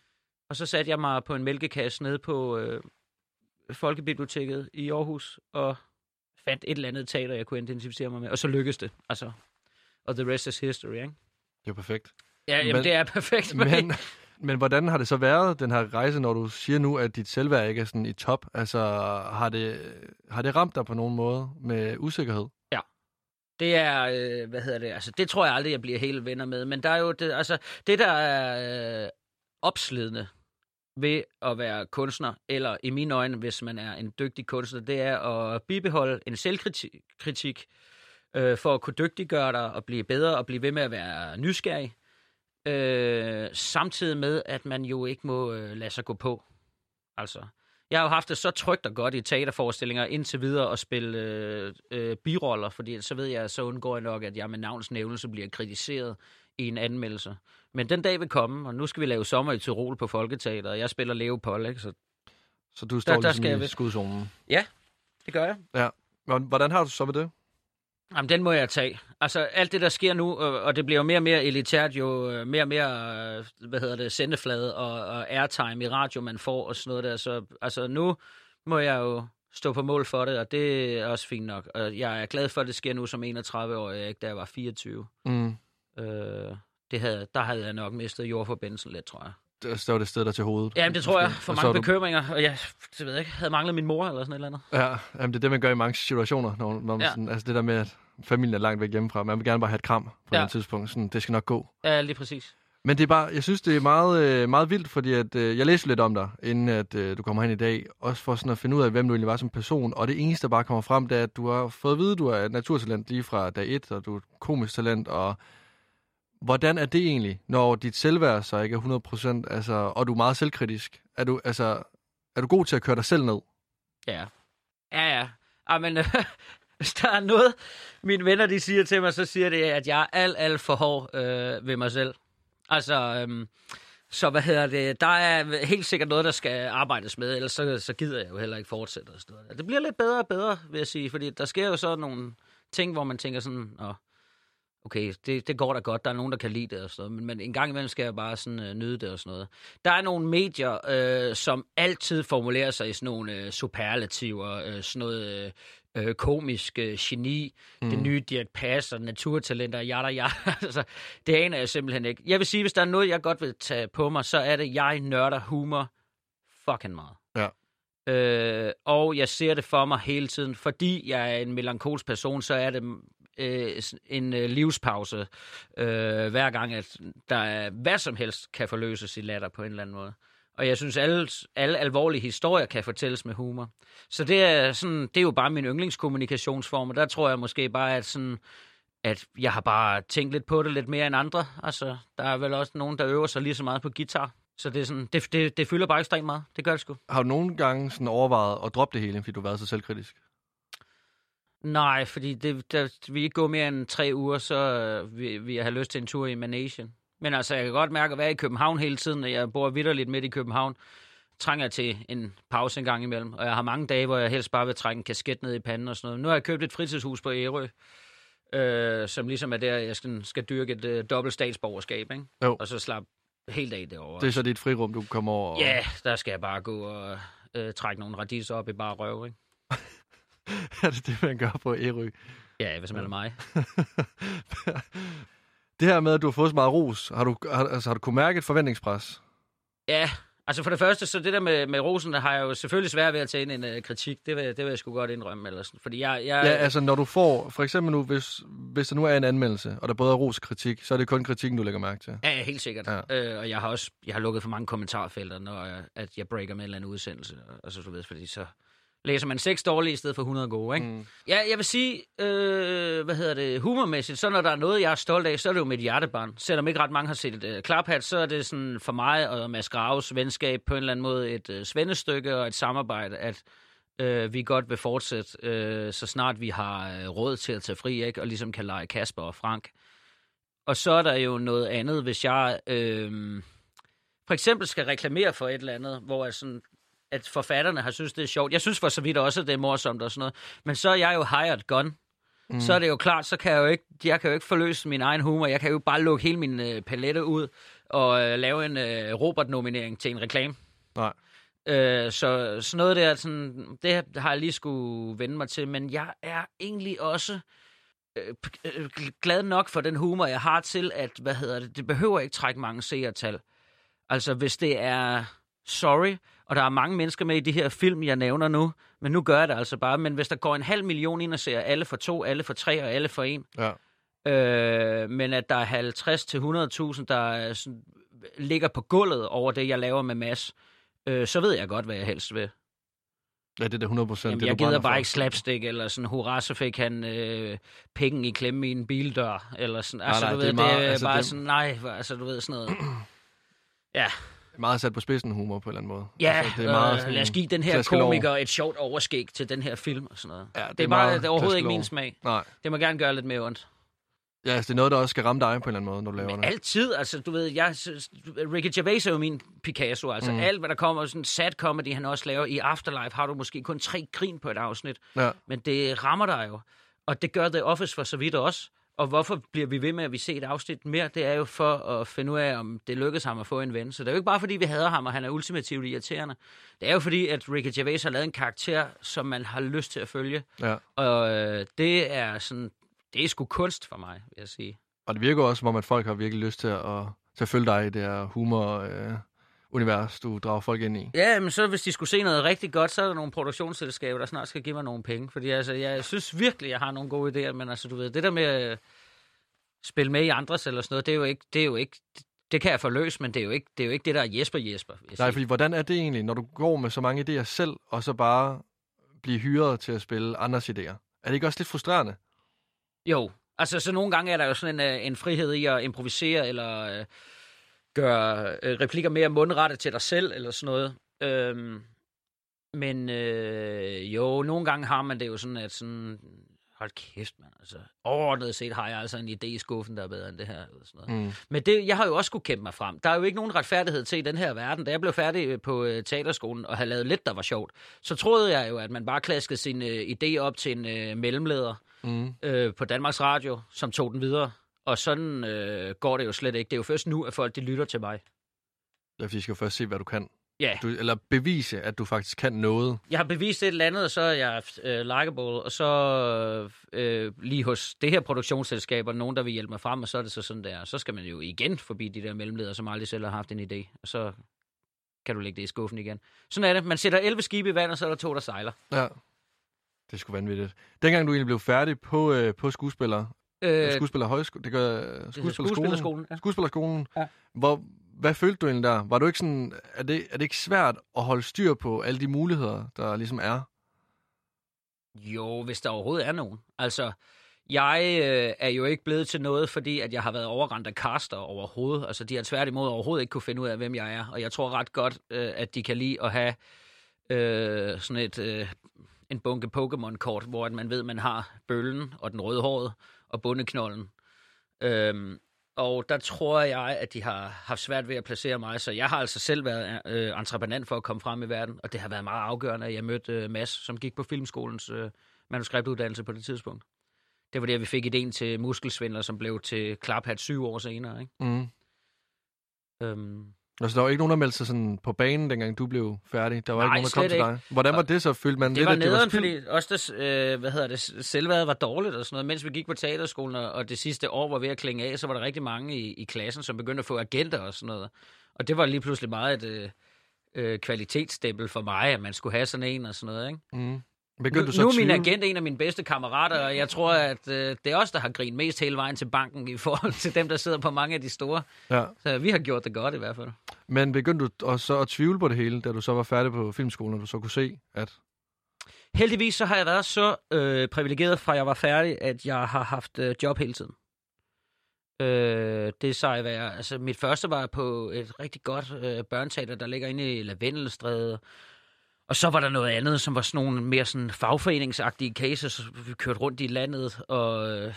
Og så satte jeg mig på en mælkekasse nede på øh, Folkebiblioteket i Aarhus, og fandt et eller andet teater, jeg kunne identificere mig med. Og så lykkedes det. Altså, og the rest is history, ikke? Det er perfekt. Ja, jamen, Men- det er perfekt. Men, men hvordan har det så været, den her rejse, når du siger nu, at dit selvværd ikke er sådan i top? Altså, har det, har det ramt dig på nogen måde med usikkerhed? Det er, øh, hvad hedder det, altså det tror jeg aldrig, jeg bliver helt venner med, men der er jo, det, altså det der er øh, opslidende ved at være kunstner, eller i mine øjne, hvis man er en dygtig kunstner, det er at bibeholde en selvkritik, øh, for at kunne dygtiggøre dig og blive bedre og blive ved med at være nysgerrig, øh, samtidig med, at man jo ikke må øh, lade sig gå på. Altså, jeg har jo haft det så trygt og godt i teaterforestillinger indtil videre at spille øh, øh, biroller, fordi så ved jeg, så undgår jeg nok, at jeg med navns nævnelse bliver kritiseret i en anmeldelse. Men den dag vil komme, og nu skal vi lave sommer i Tyrol på Folketeater, og jeg spiller Leopold, ikke? så Så du står Der- der ligesom skal i skudzonen. det gør jeg. Hvordan- Hvordan har du så ved det? Jamen, den må jeg tage. Altså, alt det, der sker nu, og, det bliver jo mere og mere elitært, jo øh, mere og mere, øh, hvad hedder det, sendeflade og, og airtime i radio, man får og sådan noget der. Så altså, nu må jeg jo stå på mål for det, og det er også fint nok. Og jeg er glad for, at det sker nu som 31-årig, ikke da jeg var 24. Mm. Øh, det havde, der havde jeg nok mistet jordforbindelsen lidt, tror jeg. Det så var det sted der til hovedet. Jamen, det tror jeg. For mange er du- bekymringer. Og jeg, det ved jeg ikke, havde manglet min mor eller sådan et eller andet. Ja, jamen det er det, man gør i mange situationer. Når, når man Ja. sådan, altså det der med, at familien er langt væk hjemmefra. Man vil gerne bare have et kram på ja. Ja. et tidspunkt. Sådan, det skal nok gå. Ja, lige præcis. Men det er bare, jeg synes, det er meget, øh, meget vildt, fordi at, øh, jeg læste lidt om dig, inden at øh, du kommer hen i dag, også for sådan at finde ud af, hvem du egentlig var som person. Og det eneste, der bare kommer frem, det er, at du har fået at vide, at du er naturtalent lige fra dag et, og du er komisk talent, og hvordan er det egentlig, når dit selvværd så ikke er 100%, altså, og du er meget selvkritisk? Er du, altså, er du god til at køre dig selv ned? Ja. Ja, ja. Amen, men øh, hvis der er noget, mine venner de siger til mig, så siger det, at jeg er alt, alt for hård øh, ved mig selv. Altså, øhm, så hvad hedder det, der er helt sikkert noget, der skal arbejdes med, ellers så, så gider jeg jo heller ikke fortsætte. Og sådan noget. Det bliver lidt bedre og bedre, vil jeg sige, fordi der sker jo så nogle ting, hvor man tænker sådan, Åh, okay, det, det går da godt, der er nogen, der kan lide det og sådan noget, men, men en gang imellem skal jeg bare sådan øh, nyde det og sådan noget. Der er nogle medier, øh, som altid formulerer sig i sådan nogle øh, superlativer, øh, sådan noget øh, øh, komisk øh, geni, mm. det nye Dirk Passer, naturtalenter, jada, jada. altså, det aner jeg simpelthen ikke. Jeg vil sige, hvis der er noget, jeg godt vil tage på mig, så er det, jeg nørder humor fucking meget. Ja. Øh, og jeg ser det for mig hele tiden, fordi jeg er en melankolsk person, så er det øh, en øh, livspause, øh, hver gang, at der er hvad som helst kan forløses i latter på en eller anden måde. Og jeg synes, alle, alle alvorlige historier kan fortælles med humor. Så det er, sådan, det er jo bare min yndlingskommunikationsform, og der tror jeg måske bare, at, sådan, at jeg har bare tænkt lidt på det lidt mere end andre. Altså, der er vel også nogen, der øver sig lige så meget på guitar. Så det, er sådan, det, det, det fylder bare ekstremt meget. Det gør det sgu. Har du nogle gange sådan overvejet at droppe det hele, fordi du har været så selvkritisk? Nej, fordi det, der, vi ikke går mere end tre uger, så øh, vi, vi har lyst til en tur i Manation. Men altså, jeg kan godt mærke at være i København hele tiden, og jeg bor vidderligt midt i København. Trænger jeg til en pause en gang imellem. Og jeg har mange dage, hvor jeg helst bare vil trække en kasket ned i panden og sådan noget. Nu har jeg købt et fritidshus på Ærø, øh, som ligesom er der, jeg skal, skal dyrke et øh, dobbelt statsborgerskab, ikke? Jo. Og så slappe helt af derovre. Det er så dit frirum, du kan komme over. og- Ja, der skal jeg bare gå og øh, trække nogle radiser op i bare røv, ikke? er det det, man gør på Ærø? Ja, hvis man er mig. det her med, at du har fået så meget ros, har du, har, altså, har du kunne mærke et forventningspres? Ja, altså for det første, så det der med, med rosen, der har jeg jo selvfølgelig svært ved at tage ind en uh, kritik. Det vil, det vil jeg sgu godt indrømme. Eller sådan. Fordi jeg, jeg, Ja, altså når du får, for eksempel nu, hvis, hvis der nu er en anmeldelse, og der både er ros og kritik, så er det kun kritikken, du lægger mærke til. Ja, ja, helt sikkert. Ja. Øh, og jeg har også jeg har lukket for mange kommentarfelter, når jeg, at jeg breaker med en eller anden udsendelse. Altså, du ved, fordi så læser man seks dårlige i stedet for 100 gode, ikke? Mm. Ja, jeg vil sige, øh, hvad hedder det, humormæssigt, så når der er noget, jeg er stolt af, så er det jo mit hjertebarn. Selvom ikke ret mange har set øh, Klaphat, så er det sådan for mig og Mads Graves venskab på en eller anden måde et øh, svendestykke og et samarbejde, at øh, vi godt vil fortsætte, øh, så snart vi har øh, råd til at tage fri, ikke? Og ligesom kan lege Kasper og Frank. Og så er der jo noget andet, hvis jeg øh, for eksempel skal reklamere for et eller andet, hvor jeg sådan, at forfatterne har synes, det er sjovt. Jeg synes for så vidt også, at det er morsomt og sådan noget. Men så er jeg jo hired gun. Mm. Så er det jo klart, så kan jeg jo ikke, jeg kan jo ikke forløse min egen humor. Jeg kan jo bare lukke hele min øh, palette ud og øh, lave en øh, Robert-nominering til en reklame. Nej. Øh, så sådan noget der, sådan, det har jeg lige skulle vende mig til. Men jeg er egentlig også øh, øh, glad nok for den humor, jeg har til, at, hvad hedder det, det behøver ikke trække mange seertal. Altså, hvis det er sorry, og der er mange mennesker med i de her film, jeg nævner nu, men nu gør jeg det altså bare. Men hvis der går en halv million ind og ser alle for to, alle for tre og alle for en, Ja. øh, men at der er 50 til 100.000, der er sådan, ligger på gulvet over det, jeg laver med Mads, øh, så ved jeg godt, hvad jeg helst vil. Ja, det er da 100 procent. Det, jeg gider bare for. ikke slapstick, eller sådan, hurra, så fik han øh, penge i klemme i en bildør, eller sådan. Altså, nej, du det er ved, meget- det er altså, bare det- sådan, nej, altså, du ved, sådan noget. Ja, Meget sat på spidsen humor på en eller anden måde. ja altså, det er meget øh, sådan lad os give den her komiker et sjovt overskæg til den her film og sådan noget. Ja, det, er bare det er overhovedet ikke min smag. Nej. Det må gerne gøre lidt mere ondt. Ja, altså, det er noget, der også skal ramme dig på en eller anden måde, når du laver Men det. altid, altså du ved, jeg, Ricky Gervais er jo min Picasso, altså mm. alt hvad der kommer, sådan sad comedy, han også laver i Afterlife, har du måske kun tre grin på et afsnit, Ja. men det rammer dig jo. Og det gør The Office for så vidt også. Og hvorfor bliver vi ved med, at vi ser et afsnit mere? Det er jo for at finde ud af, om det lykkes ham at få en ven. Så det er jo ikke bare, fordi vi hader ham, og han er ultimativt irriterende. Det er jo fordi, at Ricky Gervais har lavet en karakter, som man har lyst til at følge. ja. Og øh, det er sådan, det er sgu kunst for mig, vil jeg sige. Og det virker også, som om, at folk har virkelig lyst til at, til at følge dig i det her humor-univers, du drager folk ind i. Ja, men så hvis de skulle se noget rigtig godt, så er der nogle produktionsselskaber, der snart skal give mig nogle penge. Fordi altså, jeg synes virkelig, jeg har nogle gode idéer, men altså, du ved, det der med at spille med i andres eller sådan noget, det er jo ikke, det er jo ikke, det kan jeg forløse, men det er jo ikke det, er jo ikke det der er Jesper Jesper. Nej, fordi hvordan er det egentlig, når du går med så mange idéer selv, og så bare blive hyret til at spille andres idéer? Er det ikke også lidt frustrerende? Jo, altså så nogle gange er der jo sådan en, øh, en frihed i at improvisere, eller øh, gøre øh, replikker mere mundrette til dig selv, eller sådan noget. Øhm, men øh, jo, nogle gange har man det jo sådan, at sådan, hold kæft, mand, altså, overordnet set har jeg altså en idé i skuffen, der er bedre end det her, eller sådan noget. Mm. Men det, jeg har jo også skulle kæmpe mig frem. Der er jo ikke nogen retfærdighed til i den her verden. Da jeg blev færdig på øh, teaterskolen og havde lavet lidt, der var sjovt, så troede jeg jo, at man bare klaskede sin øh, idé op til en øh, mellemleder Mm. øh, på Danmarks Radio, som tog den videre. Og sådan øh, går det jo slet ikke. Det er jo først nu, at folk de lytter til mig. Ja, de skal jo først se, hvad du kan. Ja, Du, eller bevise, at du faktisk kan noget. jeg har bevist et eller andet, og så er jeg øh, likeable, og så øh, lige hos det her produktionsselskab, og nogen, der vil hjælpe mig frem, og så er det så sådan der. Så skal man jo igen forbi de der mellemledere, som aldrig selv har haft en idé, og så kan du lægge det i skuffen igen. Sådan er det. Man sætter 11 skibe i vand, og så er der to, der sejler. Ja. Det er sgu vanvittigt. Dengang du egentlig blev færdig på, øh, på skuespiller, Øh, skuespillerhøjskole, det gør skuespillerskolen. skuespillerskolen, ja. Skuespillerskolen. Ja. Hvor, hvad følte du egentlig der? Var du ikke sådan, er det, er det ikke svært at holde styr på alle de muligheder, der ligesom er? Jo, hvis der overhovedet er nogen. Altså, jeg øh, er jo ikke blevet til noget, fordi at jeg har været overrendt af caster overhovedet. Altså, de har tværtimod overhovedet ikke kunne finde ud af, hvem jeg er. Og jeg tror ret godt, øh, at de kan lide at have øh, sådan et, øh, en bunke Pokémon-kort, hvor at man ved, at man har bøllen og den rødhårede og bundeknolden. Øhm, og der tror jeg, at de har haft svært ved at placere mig, så jeg har altså selv været øh, entreprenant for at komme frem i verden, og det har været meget afgørende, at jeg mødte øh, Mads, som gik på Filmskolens øh, manuskriptuddannelse på det tidspunkt. Det var der, vi fik ideen til Muskelsvindler, som blev til Klaphat syv år senere. Ikke? Mm. Øhm, Altså, der var ikke nogen, der meldte sig sådan på banen, dengang du blev færdig. Der var Nej, ikke nogen, der kom til dig. Hvordan var det så? Følte man det lidt, var at det var nederen, fordi også der, øh, hvad hedder det, selvværdet var dårligt og sådan noget. Mens vi gik på teaterskolen, og, og det sidste år var ved at klinge af, så var der rigtig mange i, i klassen, som begyndte at få agenter og sådan noget. Og det var lige pludselig meget et øh, øh, kvalitetsstempel for mig, at man skulle have sådan en og sådan noget. Ikke? Mm. Nu, Begyndte du så nu er min agent en af mine bedste kammerater, og jeg tror, at øh, det er os, der har grint mest hele vejen til banken i forhold til dem, der sidder på mange af de store. Ja. Så vi har gjort det godt i hvert fald. Men begyndte du også så at tvivle på det hele, da du så var færdig på filmskolen, og du så kunne se, at... Heldigvis så har jeg været så øh, privilegeret fra jeg var færdig, at jeg har haft øh, job hele tiden. Øh, det sig være, altså mit første var på et rigtig godt øh, børneteater, der ligger inde i Lavendelstræde. Og så var der noget andet, som var sådan nogle mere sådan fagforeningsagtige cases. Vi kørte rundt i landet og øh,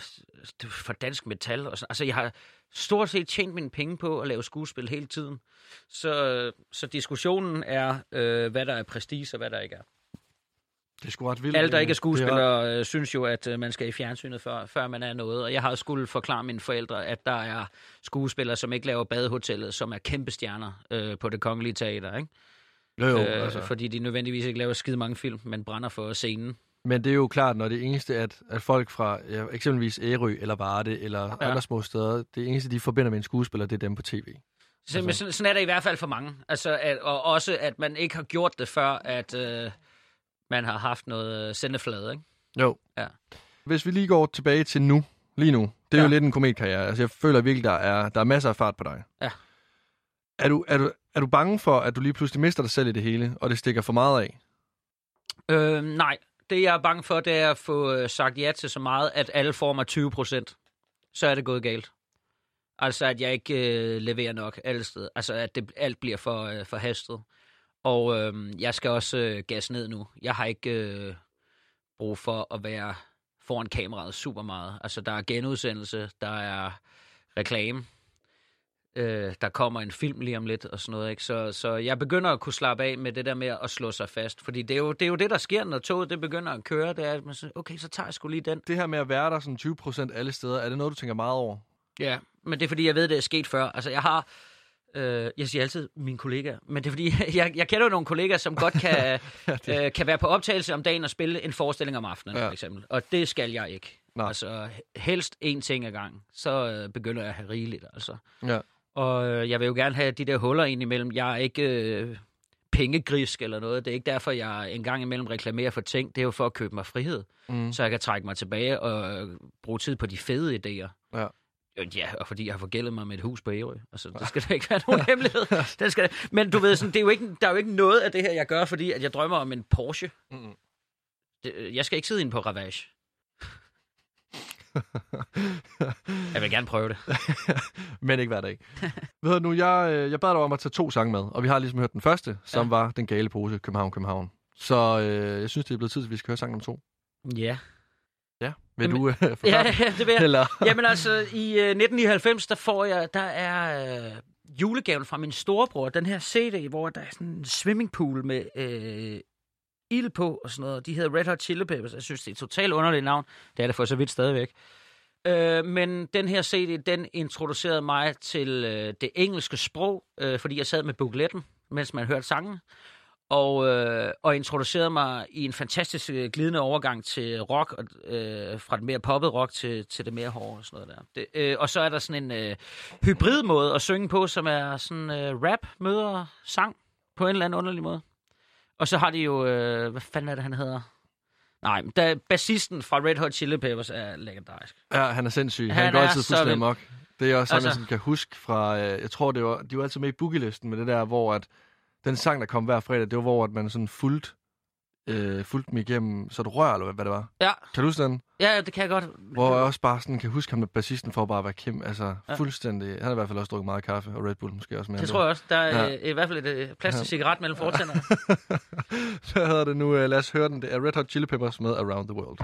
for dansk metal. Og sådan. Altså jeg har stort set tjent mine penge på at lave skuespil hele tiden. Så, så diskussionen er, øh, hvad der er prestige og hvad der ikke er. Det er sgu ret vildt. Alle, der ikke er Det er skuespillere, øh, synes jo, at øh, man skal i fjernsynet, før, før man er noget. Og jeg har skulle forklare mine forældre, at der er skuespillere, som ikke laver badehotellet, som er kæmpe stjerner øh, på det kongelige teater. Ikke? Jo, jo, øh, altså. Fordi de nødvendigvis ikke laver skide mange film, men brænder for scenen. Men det er jo klart, når det eneste, at, at folk fra ja, eksempelvis Ærø eller Varde eller ja. Andre små steder, det eneste, de forbinder med en skuespiller, det er dem på tv. Så, altså. sådan, sådan er det i hvert fald for mange. Altså, at, og også, at man ikke har gjort det før, at øh, man har haft noget øh, sendeflade. Ikke? Jo. Ja. Hvis vi lige går tilbage til nu, lige nu, det er ja. jo lidt en kometkarriere. Altså, jeg føler virkelig, der er, der er masser af fart på dig. Ja. Er du, er, du, er du bange for, at du lige pludselig mister dig selv i det hele, og det stikker for meget af? Øh, nej, det jeg er bange for, det er at få øh, sagt ja til så meget, at alle får mig 20 procent. Så er det gået galt. Altså, at jeg ikke øh, leverer nok alle steder. Altså, at det, alt bliver for, øh, for hastet. Og øh, jeg skal også øh, gas ned nu. Jeg har ikke øh, brug for at være foran kameraet super meget. Altså, der er genudsendelse, der er reklame, øh, der kommer en film lige om lidt og sådan noget. Ikke? Så, så jeg begynder at kunne slappe af med det der med at slå sig fast. Fordi det er jo det, er jo det der sker, når toget det begynder at køre. Det er, at man siger, okay, så tager jeg sgu lige den. Det her med at være der sådan 20 procent alle steder, er det noget, du tænker meget over? Ja, men det er fordi, jeg ved, det er sket før. Altså, jeg har... Øh, jeg siger altid mine kollegaer, men det er fordi, jeg, jeg kender jo nogle kollegaer, som godt kan, øh, kan være på optagelse om dagen og spille en forestilling om aftenen, Ja. ja. for eksempel. Og det skal jeg ikke. Nej. Altså, helst én ting ad gang. Så øh, begynder jeg at have rigeligt, altså. Ja. Og øh, jeg vil jo gerne have de der huller ind imellem. Jeg er ikke øh, pengegrisk eller noget. Det er ikke derfor, jeg en gang imellem reklamerer for ting. Det er jo for at købe mig frihed, Mm. så jeg kan trække mig tilbage og øh, bruge tid på de fede idéer. Ja. Øh, Ja, og fordi jeg har forgældet mig med et hus på Ærø. Altså, det skal da ikke være nogen hemmelighed. Den skal, men du ved, sådan, det er jo ikke, der er jo ikke noget af det her, jeg gør, fordi at jeg drømmer om en Porsche. Mm. Det, jeg skal ikke sidde inde på Ravage. Jeg vil gerne prøve det. Men ikke hver dag. Ved du nu, jeg, øh, jeg bad dig om at tage to sange med, og vi har ligesom hørt den første, som ja. var Den gale pose, København, København. Så øh, jeg synes, det er blevet tid at vi skal høre sang nummer to. Ja. Ja. Vil Jamen, du øh, Ja, ja, det vil jeg. Eller? Jamen altså, i øh, 1999, der får jeg, der er øh, julegaven fra min storebror, den her CD, hvor der er sådan en swimmingpool med øh, ild på og sådan noget. De hedder Red Hot Chili Peppers. Jeg synes, det er et totalt underligt navn. Det er det for så vidt stadigvæk. Øh, men den her CD, den introducerede mig til øh, det engelske sprog, øh, fordi jeg sad med bukletten, mens man hørte sangen. Og, øh, og introducerede mig i en fantastisk øh, glidende overgang til rock, og, øh, fra det mere poppet rock til, til det mere hårde og sådan noget der. Det, øh, og så er der sådan en øh, hybrid måde at synge på, som er sådan øh, rap møder sang på en eller anden underlig måde. Og så har de jo, øh, hvad fanden er det, han hedder? Nej, men da, bassisten fra Red Hot Chili Peppers er legendarisk. Ja, han er sindssyg. Han, Han går altid fuldstændig amok. Det er også sådan, altså... jeg sådan kan huske fra... Øh, jeg tror, det var, de var altid med i boogielisten med det der, hvor at den sang, der kom hver fredag, det var, hvor at man sådan fulgte, øh, fulgte dem igennem, så du rør, eller hvad, hvad det var. Ja, Kan du huske den? ja, det kan jeg godt. Hvor jeg også bare sådan kan huske ham med bassisten for at bare være kæmpe, altså ja. Ja. fuldstændig. Han har i hvert fald også drukket meget kaffe, og Red Bull måske også mere. Det tror jeg også. Der er Ja. ja. i hvert fald et øh, plads til cigaret mellem fortænderne. Så hedder det nu, uh, lad os høre den. Det er Red Hot Chili Peppers med Around the World.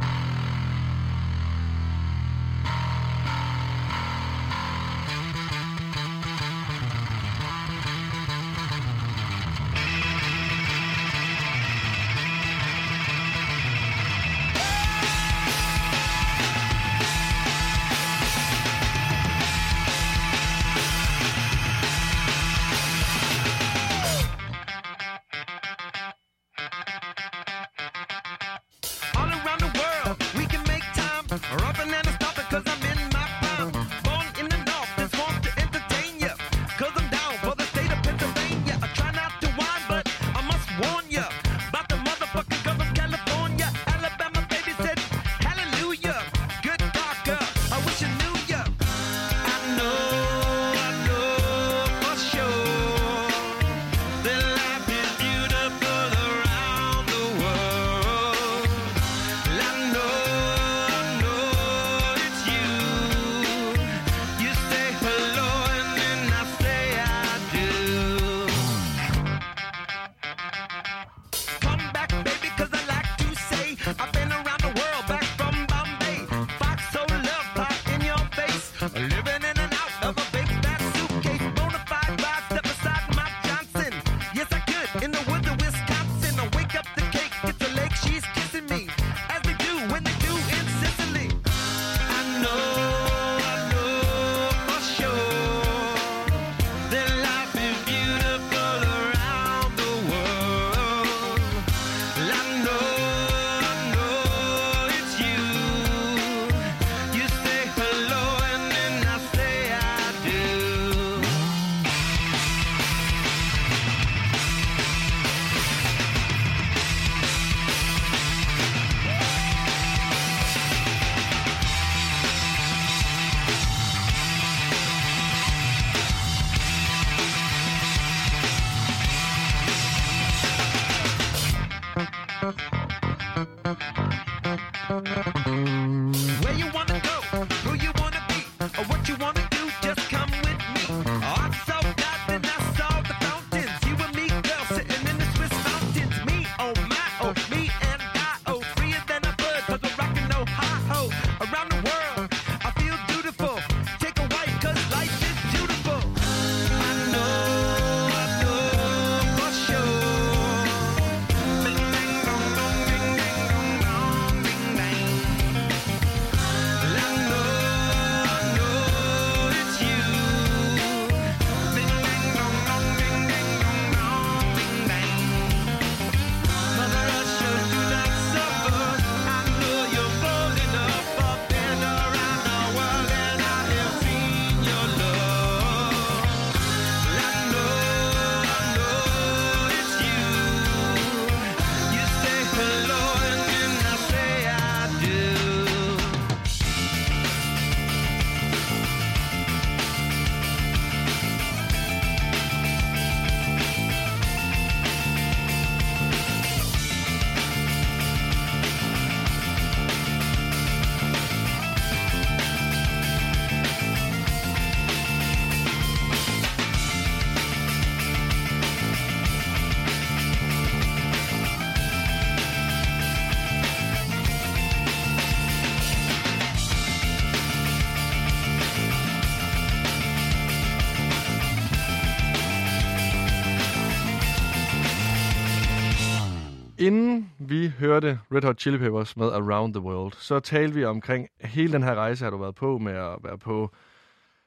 Inden vi hørte Red Hot Chili Peppers med Around the World, så talte vi omkring hele den her rejse, har du været på med at være på...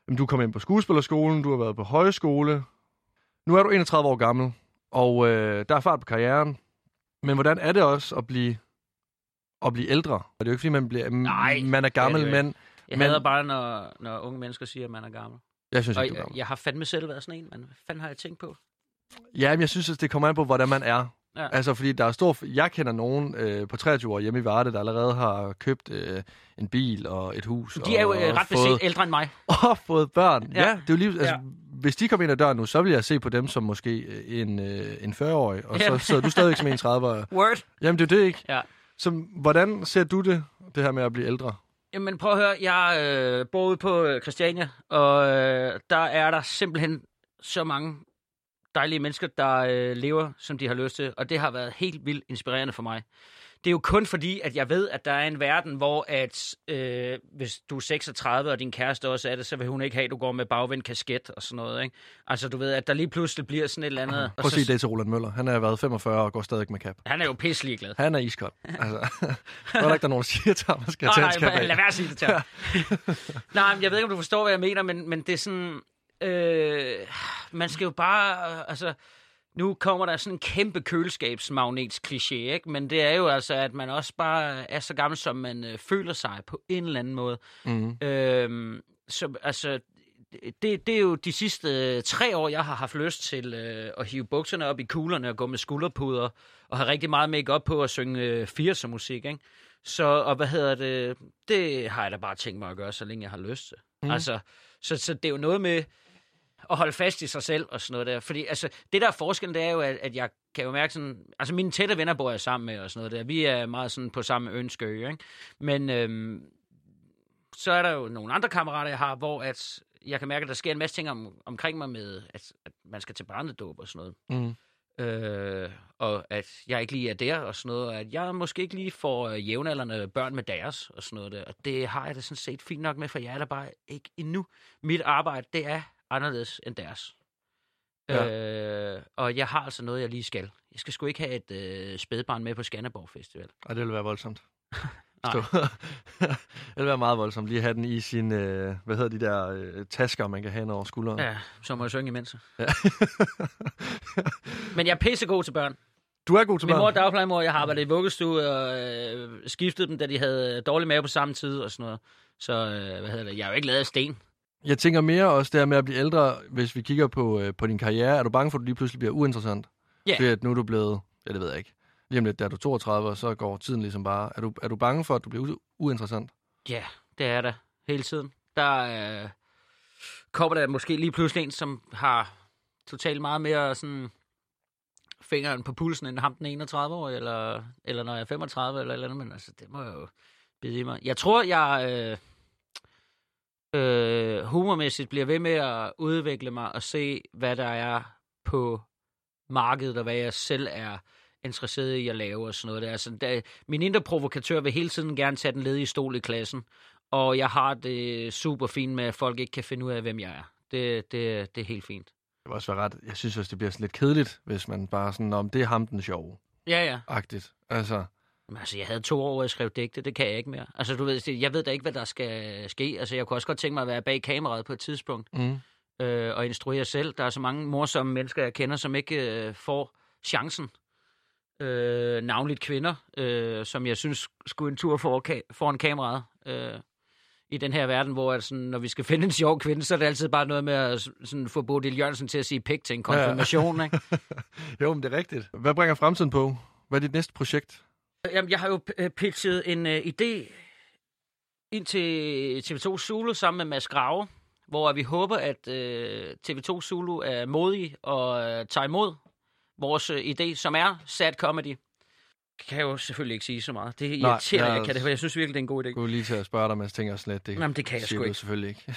Jamen, du kom ind på skuespillerskolen, du har været på højskole. Nu er du 31 år gammel, og øh, der er fart på karrieren. Men hvordan er det også at blive, at blive ældre? Og det er jo ikke, fordi man, bliver, Nej, man er gammel, det er det men Jeg Men- hader bare, når, når unge mennesker siger, at man er gammel. jeg synes ikke, du er jeg, gammel. jeg har fandme selv været sådan en, men hvad fanden har jeg tænkt på? Ja, men jeg synes, at det kommer an på, hvordan man er. Ja. Altså, fordi der er stor... Jeg kender nogen øh, på 23 år hjemme i Varde, der allerede har købt øh, en bil og et hus. De er jo og, øh, ret beset ældre end mig. og fået børn. Ja, Ja. det er jo lige, altså, Ja. Hvis de kommer ind ad døren nu, så vil jeg se på dem som måske øh, en, øh, en 40-årig, og så Ja. sidder du stadigvæk som en 30-årig. Word. Jamen, det er det ikke. Ja. Så hvordan ser du det, det her med at blive ældre? Jamen prøv at høre, jeg øh, bor ude på øh, Christiania, og øh, der er der simpelthen så mange dejlige mennesker, der øh, lever, som de har lyst til, og det har været helt vildt inspirerende for mig. Det er jo kun fordi, at jeg ved, at der er en verden, hvor at, øh, hvis du er 36, og din kæreste også er det, så vil hun ikke have, at du går med bagvendt kasket og sådan noget. Ikke? Altså du ved, at der lige pludselig bliver sådan et eller andet. Prøv at sige det til Roland Møller. Han er været 45 og går stadig med cap. Han er jo pisselig glad. Han er iskold. Altså, der er ikke, der er nogen, der siger til ham, at man skal tage nej, lad være at sige det til ham. nej, men jeg ved ikke, om du forstår, hvad jeg mener, men, men det er sådan... Øh, man skal jo bare... Øh, altså, nu kommer der sådan en kæmpe køleskabsmagnets kliché, ikke? Men det er jo altså, at man også bare er så gammel, som man øh, føler sig på en eller anden måde. Mm. Øh, så altså, det, det er jo de sidste øh, tre år, jeg har haft lyst til øh, at hive bukserne op i kuglerne og gå med skulderpuder og have rigtig meget make op på at synge øh, 80'er musik, ikke? Så, og hvad hedder det, det har jeg da bare tænkt mig at gøre, så længe jeg har lyst til. Mm. Altså, så, så det er jo noget med at holde fast i sig selv og sådan noget der. Fordi altså, det der er forskellen, det er jo, at, at jeg kan jo mærke sådan... Altså, mine tætte venner bor jeg sammen med og sådan noget der. Vi er meget sådan på samme ønske, ikke? Men øhm, så er der jo nogle andre kammerater, jeg har, hvor at jeg kan mærke, at der sker en masse ting om, omkring mig med, at, at man skal til barnedåb og sådan noget. Mm. Øh, og at jeg ikke lige er der og sådan noget, og at jeg måske ikke lige får øh, jævnaldrende børn med deres og sådan noget der. Og det har jeg da sådan set fint nok med, for jeg er der bare ikke endnu. Mit arbejde, det er anderledes end deres. Ja. Øh, og jeg har altså noget, jeg lige skal. Jeg skal sgu ikke have et øh, spædbarn med på Skanderborg Festival. Ej, det ville være voldsomt. Nej. Det ville være meget voldsomt. Lige have den i sin, øh, hvad hedder de der øh, tasker, man kan have over skulderen. Ja, så må jeg synge imens. Ja. Men jeg er pissegod til børn. du er god til Min børn. mor er dagplejemor, jeg har arbejdet i vuggestue og øh, skiftet dem, da de havde dårlig mave på samme tid og sådan noget. Så øh, hvad hedder det? Jeg er jo ikke lavet af sten. Jeg tænker mere også der med at blive ældre, hvis vi kigger på, øh, på din karriere. Er du bange for, at du lige pludselig bliver uinteressant? Ja. Fordi at nu er du blevet, ja det ved jeg ikke, lige om lidt, der er du 32, og så går tiden ligesom bare. Er du, er du bange for, at du bliver u- uinteressant? Ja, det er der hele tiden. Der øh, kommer der måske lige pludselig en, som har totalt meget mere sådan fingeren på pulsen end ham den 31 år, eller, eller når jeg er 35 eller eller andet, men altså, det må jeg jo bide i mig. Jeg tror, jeg øh, øh, humormæssigt bliver ved med at udvikle mig og se, hvad der er på markedet, og hvad jeg selv er interesseret i at lave og sådan noget. Der. Altså, der, min indre provokatør vil hele tiden gerne tage den ledige stol i klassen, og jeg har det super fint med, at folk ikke kan finde ud af, hvem jeg er. Det, det, det er helt fint. Det vil også være ret. Jeg synes også, det bliver sådan lidt kedeligt, hvis man bare sådan, om det er ham den sjove. Ja, ja. Agtigt. Altså, Men altså, jeg havde to år, hvor jeg skrev digte. Det kan jeg ikke mere. Altså, du ved, jeg ved da ikke, hvad der skal ske. Altså, jeg kunne også godt tænke mig at være bag kameraet på et tidspunkt. mm. øh, og instruere selv. Der er så mange morsomme mennesker, jeg kender, som ikke øh, får chancen. Øh, navnligt kvinder, øh, som jeg synes skulle en tur for, ka- foran kameraet. Øh, i den her verden, hvor at sådan, når vi skal finde en sjov kvinde, så er det altid bare noget med at sådan, få Bodil Jørgensen til at sige pik til en konfirmation. Ikke? jo, men det er rigtigt. Hvad bringer fremtiden på? Hvad er dit næste projekt? Jamen, jeg har jo øh, pitchet en øh, idé ind til TV2 Zulu sammen med Mads Grave, hvor vi håber, at øh, TV2 Zulu er modig og øh, tager imod vores øh, idé, som er sad comedy. Kan jeg jo selvfølgelig ikke sige så meget. Det Nej, irriterer, jeg- jeg kan det, for jeg synes virkelig, det er en god idé. Jeg kunne lige til at spørge dig, men jeg tænker lidt, det, Jamen, det kan jeg sgu ikke. selvfølgelig ikke.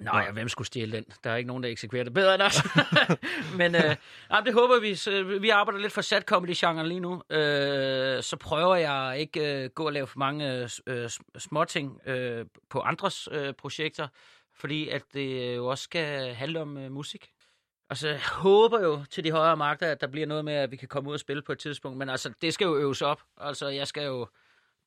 Nej, og hvem skulle stjæle den? Der er ikke nogen, der eksekverer det bedre end os. Men øh, nej, det håber vi. Så vi arbejder lidt for sat comedy-genren lige nu. Øh, så prøver jeg ikke øh, gå og lave for mange øh, småting øh, på andres øh, projekter, fordi at det jo også skal handle om øh, musik. Altså, jeg håber jo til de højere magter, at der bliver noget med, at vi kan komme ud og spille på et tidspunkt. Men altså, det skal jo øves op. Altså, jeg skal jo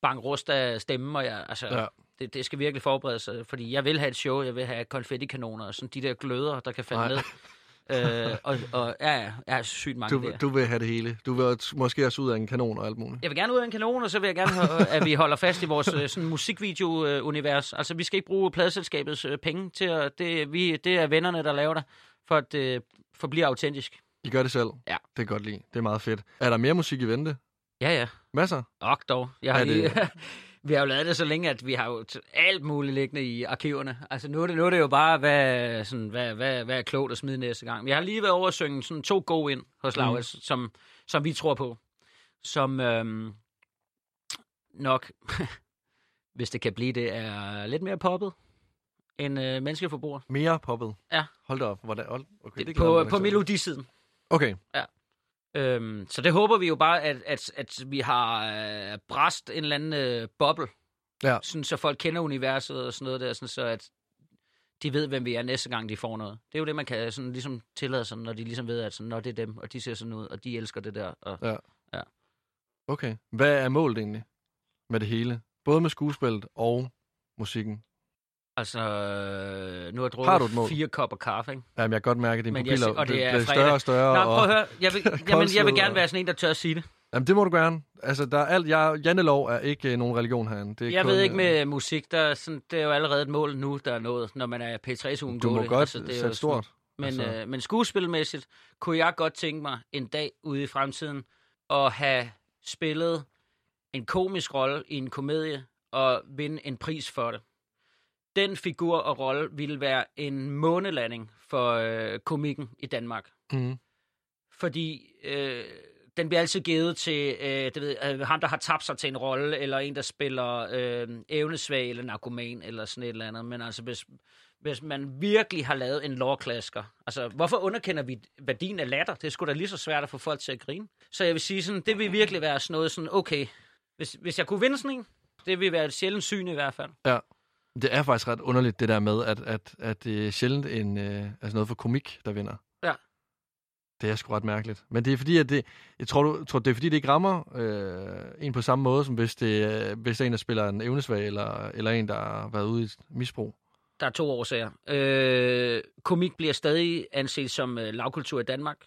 banke rust af stemmen, og jeg, altså, Ja. det, det skal virkelig forberedes, øh, fordi jeg vil have et show, jeg vil have konfettikanoner, og sådan de der gløder, der kan falde Nej. ned. øh, og, og ja, ja, jeg har sygt mange Du, der. du vil have det hele. Du vil måske også ud af en kanon og alt muligt. Jeg vil gerne ud af en kanon, og så vil jeg gerne, have, at vi holder fast i vores øh, sådan, musikvideo-univers. Altså, vi skal ikke bruge pladselskabets øh, penge til at... Det, vi, det er vennerne, der laver det, for at det forbliver autentisk. I gør det selv. Ja. Det er godt lide. Det er meget fedt. Er der mere musik i vente? Ja, ja. Masser? Ok dog. Jeg har Er det- lige, vi har jo lavet det så længe, at vi har jo alt muligt liggende i arkiverne. Altså nu er det, nu er det jo bare, hvad, sådan, hvad, hvad, hvad er klogt at smide næste gang. Jeg har lige været over at synge sådan to go ind hos Lauritz, mm. som, som vi tror på. Som øhm, nok, hvis det kan blive det, er lidt mere poppet end øh, menneskeforbruger. Mere poppet? Ja. Hold da op. Hvordan? Okay, Det, det på, på melodisiden. Okay. Øhm, så det håber vi jo bare, at, at, at vi har øh, bræst en eller anden øh, boble, Ja. sådan, så folk kender universet og sådan noget der, sådan, så at de ved, hvem vi er næste gang, de får noget. Det er jo det, man kan sådan, ligesom tillade sig, når de ligesom ved, at sådan, når det er dem, og de ser sådan ud, og de elsker det der. Og, Okay. Hvad er målet egentlig med det hele? Både med skuespillet og musikken. Altså, øh, nu har jeg Har du et drukket mål? fire kopper kaffe, ikke? Jamen, jeg kan godt mærke, at dine pupiller og det det er bliver større og større. Nå, prøv at høre. Jeg vil, jamen, jeg vil gerne være sådan en, der tør at sige det. Jamen, det må du gerne. Altså, der er alt... Jeg, Jantelov er ikke øh, nogen religion herinde. Det er Jeg kun, ved ikke øh, med musik, der er sådan, det er jo allerede et mål nu, der er nået, når man er P3-ugen Du må godt altså, det er sætte stort. Men, altså... øh, men skuespilmæssigt kunne jeg godt tænke mig en dag ude i fremtiden at have spillet en komisk rolle i en komedie og vinde en pris for det. Den figur og rolle ville være en månelanding for øh, komikken i Danmark. Mm. Fordi øh, den bliver altid givet til øh, det ved, øh, ham, der har tabt sig til en rolle, eller en, der spiller øh, evnesvag eller narkoman, eller sådan et eller andet. Men altså, hvis, hvis man virkelig har lavet en lårklasker, altså, hvorfor underkender vi værdien af latter? Det er sgu da lige så svært at få folk til at grine. Så jeg vil sige, sådan, det vil virkelig være sådan noget sådan, okay, hvis, hvis jeg kunne vinde sådan en, det vil være et sjældent syn i hvert fald. Ja. Det er faktisk ret underligt, det der med, at, at, at det er sjældent en, øh, altså noget for komik, der vinder. Ja. Det er sgu ret mærkeligt. Men det er fordi, at det, jeg tror, du, tror, det er fordi, det ikke rammer øh, en på samme måde, som hvis det, øh, hvis det er en, der spiller en evnesvag, eller, eller en, der har været ude i et misbrug. Der er to årsager. Øh, komik bliver stadig anset som øh, lavkultur i Danmark,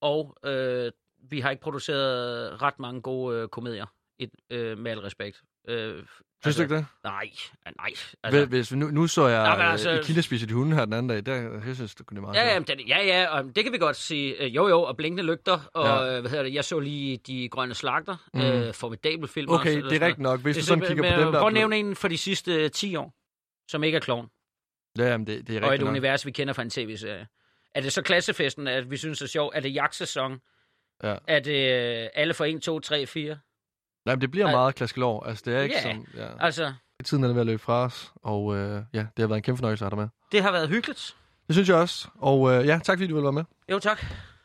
og øh, vi har ikke produceret ret mange gode øh, komedier, et, øh, med al respekt. Øh, Synes du ikke det? Nej, nej. Altså, hvis, nu, nu så jeg Nej, altså, altså- i Kildespise de hunde her den anden dag, der jeg synes det kunne det meget Ja, ja, sjovt. men det, ja, ja, og det kan vi godt sige. Øh, Jo, jo, og blinkende lygter, og Ja. hvad hedder det, jeg så lige De Grønne Slagter, Mm. øh, formidabel film. Okay, også, det er rigtigt nok. Hvis noget. du sådan Det- kigger men, på dem, der... Prøv at nævne en for de sidste øh, 10 år, som ikke er klovn, Ja, jamen, det, det er og et rigtigt nok. univers, vi kender fra en tv-serie. Er det så klassefesten, at vi synes er sjovt? Er det jagtsæson? Ja. Er det øh, alle for 1, 2, 3, 4? Nej, men det bliver Ej. meget klaskelår. Altså, det er ikke Ja. som... Ja. Altså, Tiden er ved at løbe fra os, og øh, ja, det har været en kæmpe fornøjelse at have dig med. det har været hyggeligt. Det synes jeg også, og øh, ja, tak fordi du ville være med. Jo, tak.